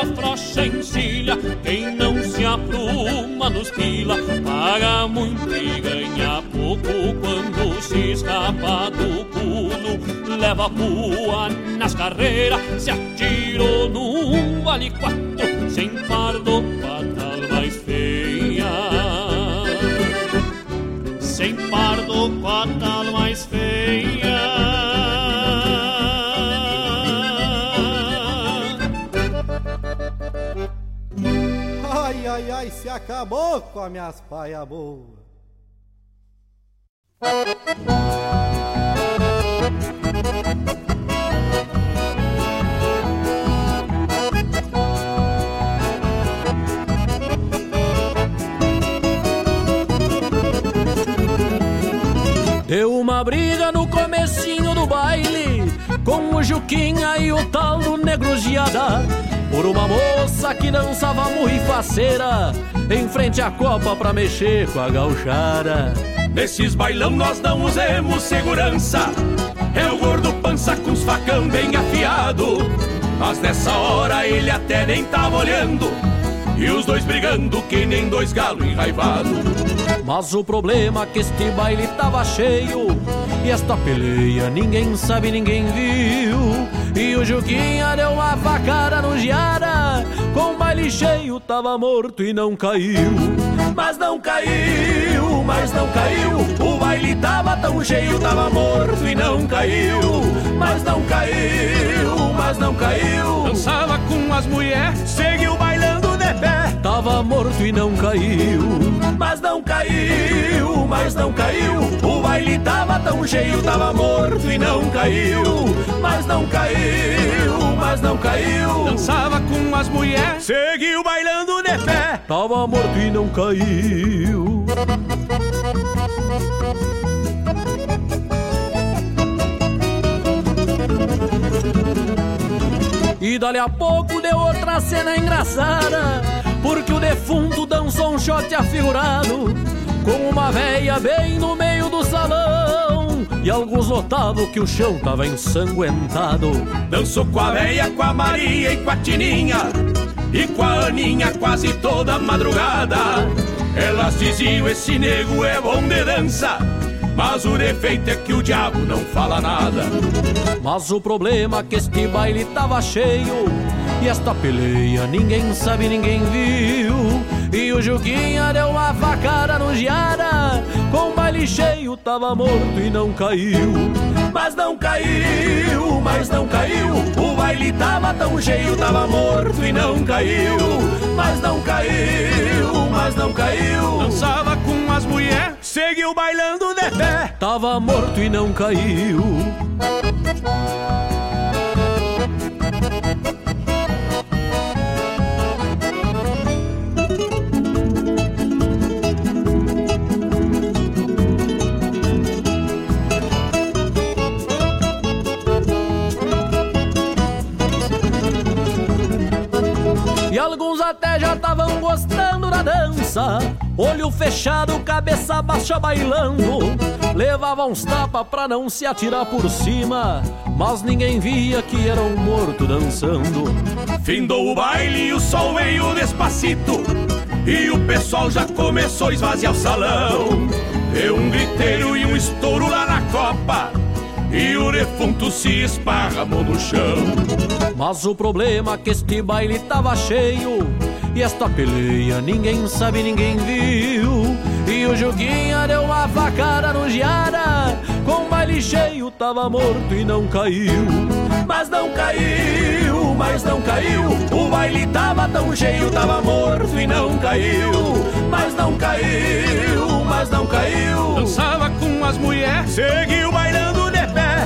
a frocha encilha. Quem não se apruma nos pila paga muito e ganha pouco quando se escapa do pulo. Leva pua nas carreiras, se atirou num vale quatro, sem pardo, acabou com as minhas paia boa Deu uma briga no comecinho do baile Com o Juquinha e o tal do Negro Giada Por uma moça que dançava muito faceira Em frente à copa pra mexer com a gauchara. Nesses bailão nós não usemos segurança. É o gordo pança com os facão bem afiado. Mas nessa hora ele até nem tava olhando. E os dois brigando que nem dois galos enraivados Mas o problema é que este baile tava cheio. E esta peleia ninguém sabe, ninguém viu E o Juquinha deu uma facada no Giara Com o baile cheio tava morto e não caiu Mas não caiu, mas não caiu. O baile tava tão cheio, tava morto e não caiu. Mas não caiu, mas não caiu. Dançava com as mulheres, seguiu bailando de pé. Tava morto e não caiu. Mas não caiu, mas não caiu. O baile tava tão cheio, tava morto e não caiu. Mas não caiu, mas não caiu. Dançava com as mulheres, seguiu bailando de pé. Tava morto e não caiu. E dali a pouco deu outra cena engraçada Porque o defunto dançou um shot afigurado Com uma veia bem no meio do salão E alguns notavam que o chão tava ensanguentado. Dançou com a veia, com a Maria e com a Tininha E com a Aninha quase toda madrugada. Elas diziam, esse nego é bom de dança mas o defeito é que o diabo não fala nada. Mas o problema é que este baile tava cheio E esta peleia ninguém sabe, ninguém viu. E o Juquinha deu uma facada no Giara Com o baile cheio tava morto e não caiu. Mas não caiu, mas não caiu. O baile tava tão cheio, tava morto e não caiu. Mas não caiu, mas não caiu. Dançava seguiu bailando de pé Tava morto e não caiu. E alguns até já estavam gostando da dança Olho fechado, cabeça baixa bailando. Levava uns tapas pra não se atirar por cima. Mas ninguém via que era um morto dançando. Findou o baile e o sol veio despacito. E o pessoal já começou a esvaziar o salão. Deu um griteiro e um estouro lá na copa. E o defunto se esparramou no chão. Mas o problema é que este baile tava cheio E esta peleia ninguém sabe, ninguém viu. E o Juguinha deu uma facada no Giara Com o baile cheio tava morto e não caiu. Mas não caiu, mas não caiu. O baile tava tão cheio, tava morto e não caiu. Mas não caiu, mas não caiu. Dançava com as mulheres, seguiu bailando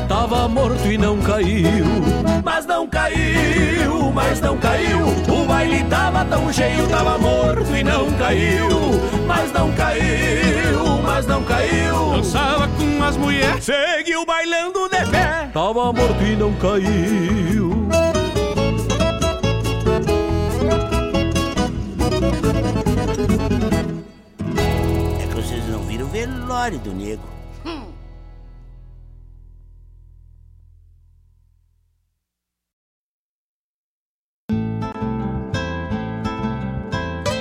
Tava morto e não caiu. Mas não caiu, mas não caiu. O baile tava tão cheio, tava morto e não caiu. Mas não caiu, mas não caiu. Dançava com as mulheres, seguiu bailando de pé. Tava morto e não caiu. É que vocês não viram o velório do nego.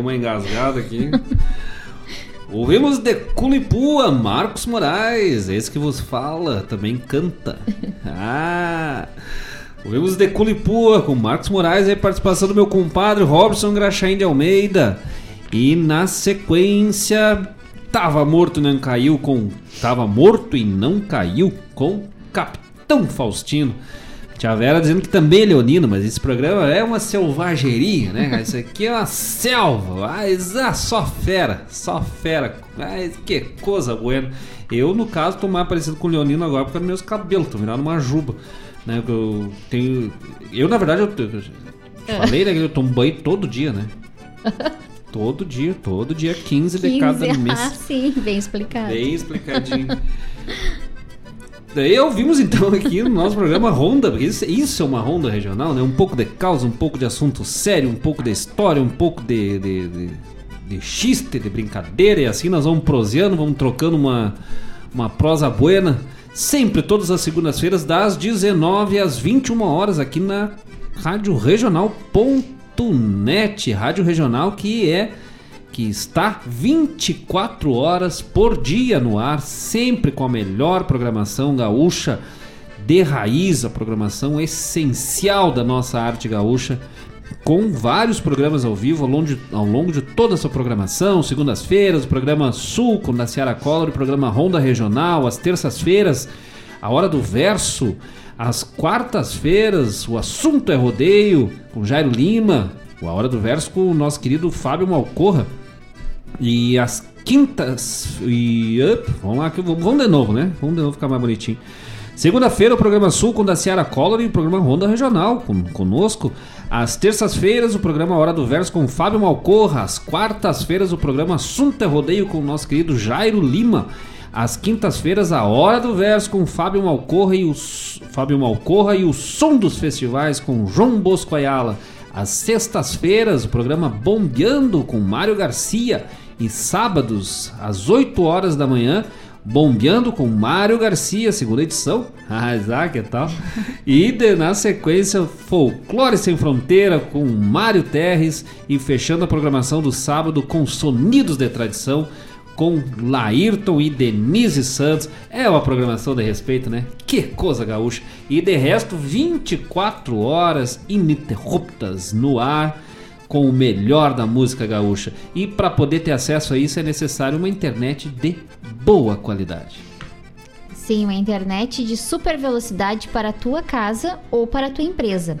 deu uma engasgada aqui. Ouvimos de Culipua, Marcos Moraes, esse que vos fala, também canta. Ah! Ouvimos de Culipua com Marcos Moraes e participação do meu compadre Robson Graxaim de Almeida. E na sequência, Tava Morto e Não Caiu com Tava Morto e Não Caiu com Capitão Faustino. Tia Vera dizendo que também é leonino, mas esse programa é uma selvageria, né? cara? Isso aqui é uma selva, mas ah, só fera, só fera. Mas que coisa boa. Eu, no caso, tô mais parecido com o leonino agora por causa dos meus cabelos, tô virando uma juba. Né? Eu tenho. Eu, na verdade, eu, eu te falei né, que eu tomo banho todo dia, né? Todo dia, todo dia 15, 15 de cada ah, mês. sim, bem explicado. Bem explicadinho. Daí ouvimos então aqui no nosso programa Ronda, porque isso, isso é uma ronda regional, né? Um pouco de causa, um pouco de assunto sério, um pouco de história, um pouco de, de, de, de de brincadeira, e assim nós vamos proseando, vamos trocando uma, uma prosa buena, sempre todas as segundas-feiras, das 19 às 21 horas, aqui na Rádio Regional.net, Rádio Regional que é que está 24 horas por dia no ar, sempre com a melhor programação gaúcha de raiz, a programação essencial da nossa arte gaúcha, com vários programas ao vivo ao longo de, ao longo de toda a sua programação, segundas-feiras, o programa Sul com da Ciara Collor, o programa Ronda Regional, às terças-feiras, a Hora do Verso, às quartas-feiras, o assunto é rodeio, com Jairo Lima, a Hora do Verso com o nosso querido Fábio Malcorra. E as quintas. E. Up, vamos lá, que- vamos de novo, né? Vamos de novo ficar mais bonitinho. Segunda-feira, o programa Sul com da Ciara Collor e o programa Ronda Regional com, conosco. Às terças-feiras, o programa Hora do Verso com Fábio Malcorra. Às quartas-feiras, o programa Assunto é Rodeio com o nosso querido Jairo Lima. Às quintas-feiras, a Hora do Verso com Fábio Malcorra e o Fábio Malcorra e o Som dos Festivais com João Bosco Ayala. Às sextas-feiras, o programa Bombeando com Mário Garcia. E sábados, às 8 horas da manhã, Bombeando com Mário Garcia, segunda edição. Ah, já, que tal? E de- na sequência, Folclore Sem Fronteira com Mário Terres. E fechando a programação do sábado com Sonidos de Tradição com Laírton e Denise Santos. É uma programação de respeito, né? Que coisa gaúcha. E de resto, 24 horas ininterruptas no ar com o melhor da música gaúcha. E para poder ter acesso a isso é necessário uma internet de boa qualidade. Sim, uma internet de super velocidade para a tua casa ou para a tua empresa.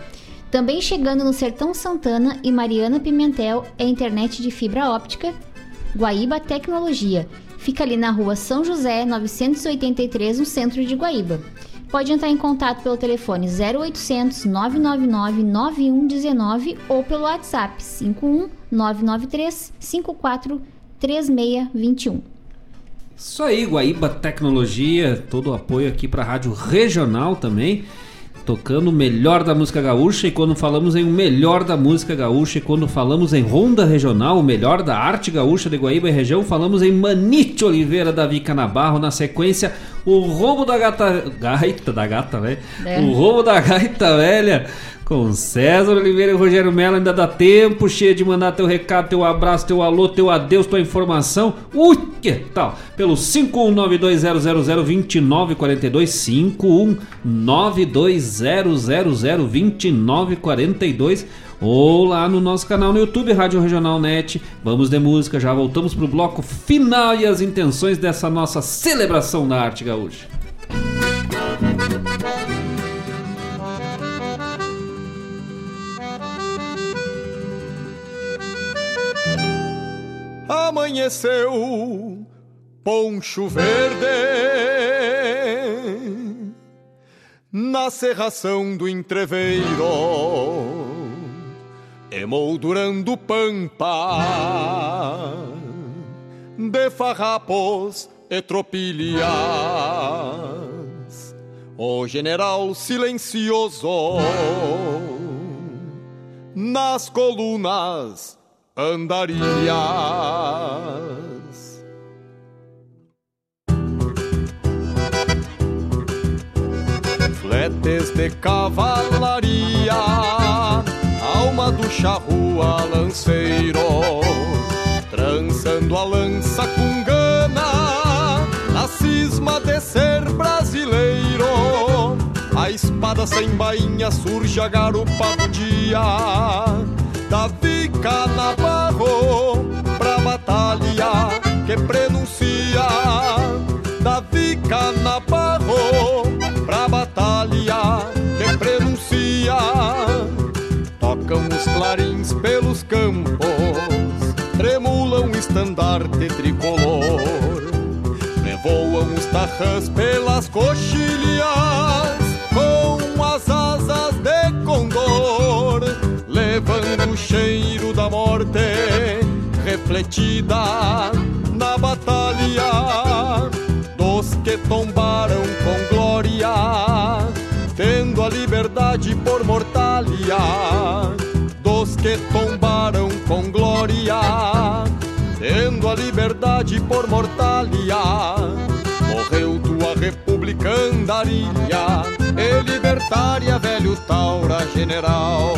Também chegando no Sertão Santana e Mariana Pimentel é internet de fibra óptica Guaíba Tecnologia. Fica ali na rua São José, 983, no centro de Guaíba. Pode entrar em contato pelo telefone 0800 999 9119 ou pelo WhatsApp 51 993 54 3621. Isso aí, Guaíba Tecnologia, todo o apoio aqui para a Rádio Regional também, tocando o melhor da música gaúcha. E quando falamos em o melhor da música gaúcha, e quando falamos em Ronda Regional, o melhor da arte gaúcha de Guaíba e região, falamos em Manite Oliveira da Vica Nabarro. Na sequência, o roubo da gata. Gaita da gata, velho. É. O roubo da gaita velha. Com César Oliveira e Rogério Mello ainda dá tempo, cheio de mandar teu recado, teu abraço, teu alô, teu adeus, tua informação. Ui, que tal? Pelo 51920002942, 51920002942 ou lá no nosso canal no YouTube, Rádio Regional Net. Vamos de música, já voltamos pro bloco final e as intenções dessa nossa celebração da arte gaúcha. Amanheceu poncho verde na serração do entreveiro, emoldurando pampa de farrapos e tropilhas. O general silencioso nas colunas andarilhas. Fletes de cavalaria, alma do charrua lanceiro, trançando a lança com gana, na cisma de ser brasileiro. A espada sem bainha surge a garupa do dia, Davi Canabarro que prenuncia. Davi Canabarro pra batalha que prenuncia. Tocam os clarins pelos campos Tremulam o estandarte tricolor. Revoam os tarrãs pelas coxilhas Com as asas de condor. Levando o cheiro da morte, refletida na batalha dos que tombaram com glória, tendo a liberdade por mortalha. Dos que tombaram com glória, tendo a liberdade por mortalha. Morreu tua república andarilha, e libertária, velho Taura general.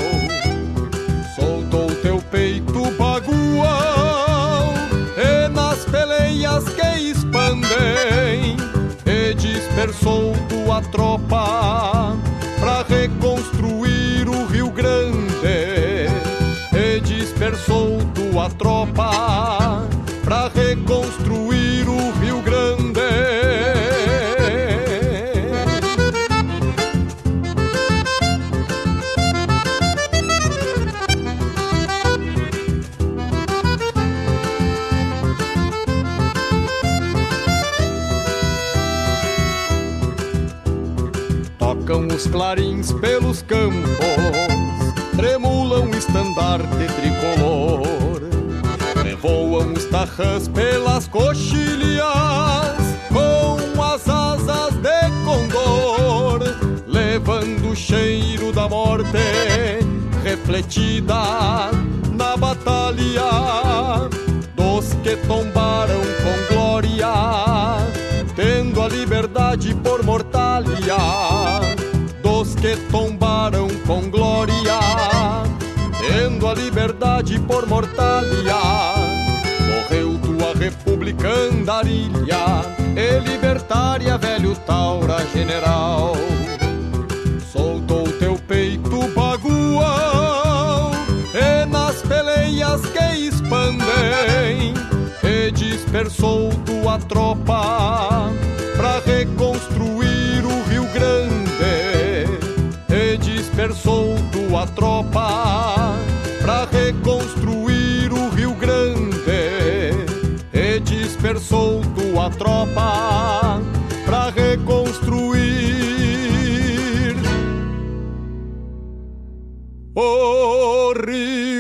Que expandem, e dispersou tua tropa pra reconstruir o Rio Grande, e dispersou tua tropa os clarins pelos campos, tremulam o estandarte tricolor, revoam os tarrãs pelas coxilhas, com as asas de condor, levando o cheiro da morte refletida na batalha dos que tombaram com glória, tendo a liberdade por mortalha. Que tombaram com glória, tendo a liberdade por mortalha. Morreu tua república andarilha, e libertária, velho Taura general. Soltou teu peito bagual, e nas peleias que expandem, e dispersou tua tropa dispersou tua tropa pra reconstruir o Rio Grande, e dispersou tua tropa pra reconstruir o Rio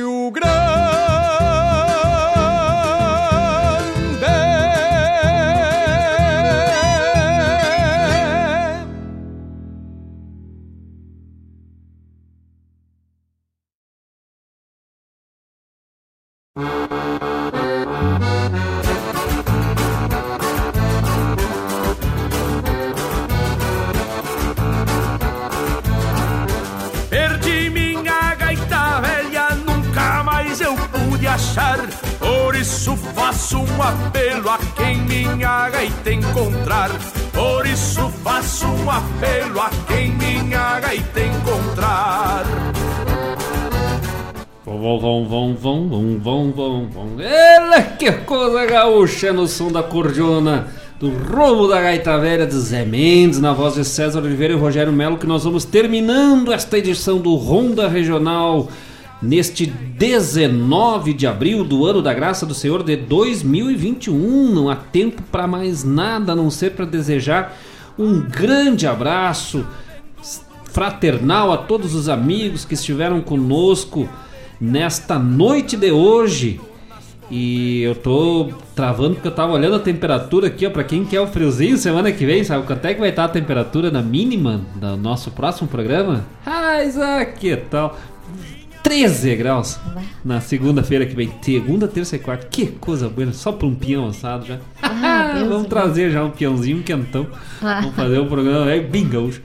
Perdi minha gaita velha, nunca mais eu pude achar. Por isso faço um apelo a quem minha gaita encontrar. Por isso faço um apelo a quem minha gaita encontrar. Vão, vão, vão, vão, vão, vão, vão, vão. Ela que coisa gaúcha no som da cordiona do roubo da gaita velha de Zé Mendes, na voz de César Oliveira e Rogério Melo, que nós vamos terminando esta edição do Ronda Regional neste 19 de abril do ano da graça do Senhor de 2021. Não há tempo para mais nada a não ser para desejar um grande abraço fraternal a todos os amigos que estiveram conosco nesta noite de hoje. E eu tô travando porque eu tava olhando a temperatura aqui, ó, pra quem quer o friozinho semana que vem, sabe quanto é que vai estar a temperatura na mínima do nosso próximo programa? Ah, Isaac, que tal? 13 graus na segunda-feira que vem. Segunda, terça e quarta. Que coisa boa, só pra um peão assado já. Ah, Vamos trazer já um peãozinho, um quentão. Ah. Vamos fazer um programa é bem gaúcho.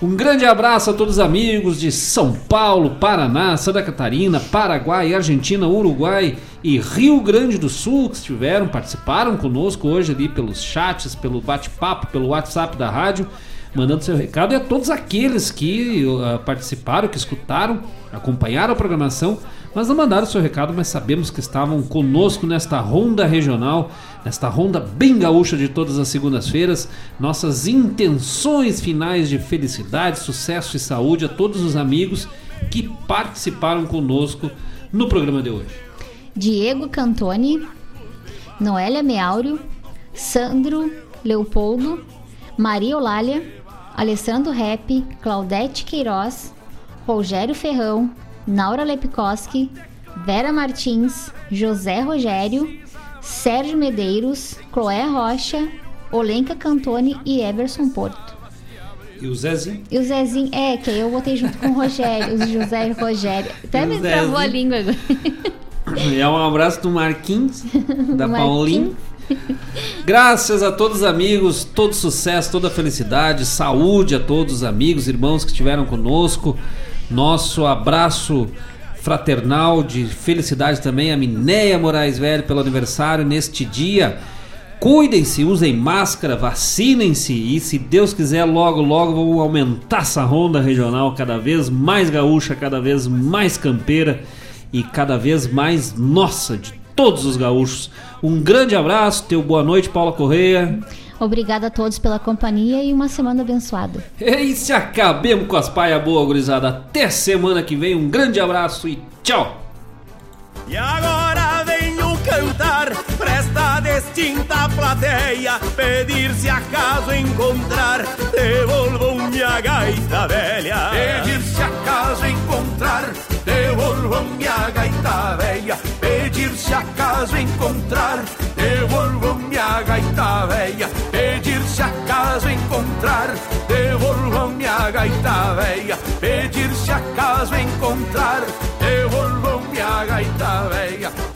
Um grande abraço a todos os amigos de São Paulo, Paraná, Santa Catarina, Paraguai, Argentina, Uruguai e Rio Grande do Sul que estiveram, participaram conosco hoje ali pelos chats, pelo bate-papo, pelo WhatsApp da rádio, mandando seu recado. E a todos aqueles que uh, participaram, que escutaram, acompanharam a programação, mas não mandaram seu recado, mas sabemos que estavam conosco nesta ronda regional, nesta ronda bem gaúcha de todas as segundas-feiras. Nossas intenções finais de felicidade, sucesso e saúde a todos os amigos que participaram conosco no programa de hoje. Diego Cantoni, Noélia Meáurio, Sandro Leopoldo, Maria Eulália, Alessandro Rep, Claudete Queiroz, Rogério Ferrão, Naura Lepkoski, Vera Martins, José Rogério, Sérgio Medeiros, Cloé Rocha, Olenka Cantone e Everson Porto. E o Zezinho? E o Zezinho, é, que aí eu botei junto com o Rogério, o José Rogério. Até me travou a Zezinho. língua agora. E é um abraço do Marquinhos, da Do Paulinho. Graças a todos os amigos, todo sucesso, toda felicidade, saúde a todos os amigos, irmãos que estiveram conosco. Nosso abraço fraternal de felicidade também a Minéia Moraes Velho pelo aniversário neste dia. Cuidem-se, usem máscara, vacinem-se e se Deus quiser, logo, logo vamos aumentar essa ronda regional cada vez mais gaúcha, cada vez mais campeira e cada vez mais nossa de todos os gaúchos. Um grande abraço, teu boa noite, Paula Correia. Obrigada a todos pela companhia e uma semana abençoada. E se acabemos com as paia boa, gurizada. Até semana que vem, um grande abraço e tchau! E agora venho cantar pra esta distinta plateia Pedir se acaso encontrar Devolvam minha gaita velha Pedir se acaso encontrar Devolvo minha gaita velha, pedir se acaso encontrar. Devolvo minha gaita velha, pedir se acaso encontrar. Devolvo minha gaita velha, pedir se acaso encontrar. Devolvo minha gaita velha.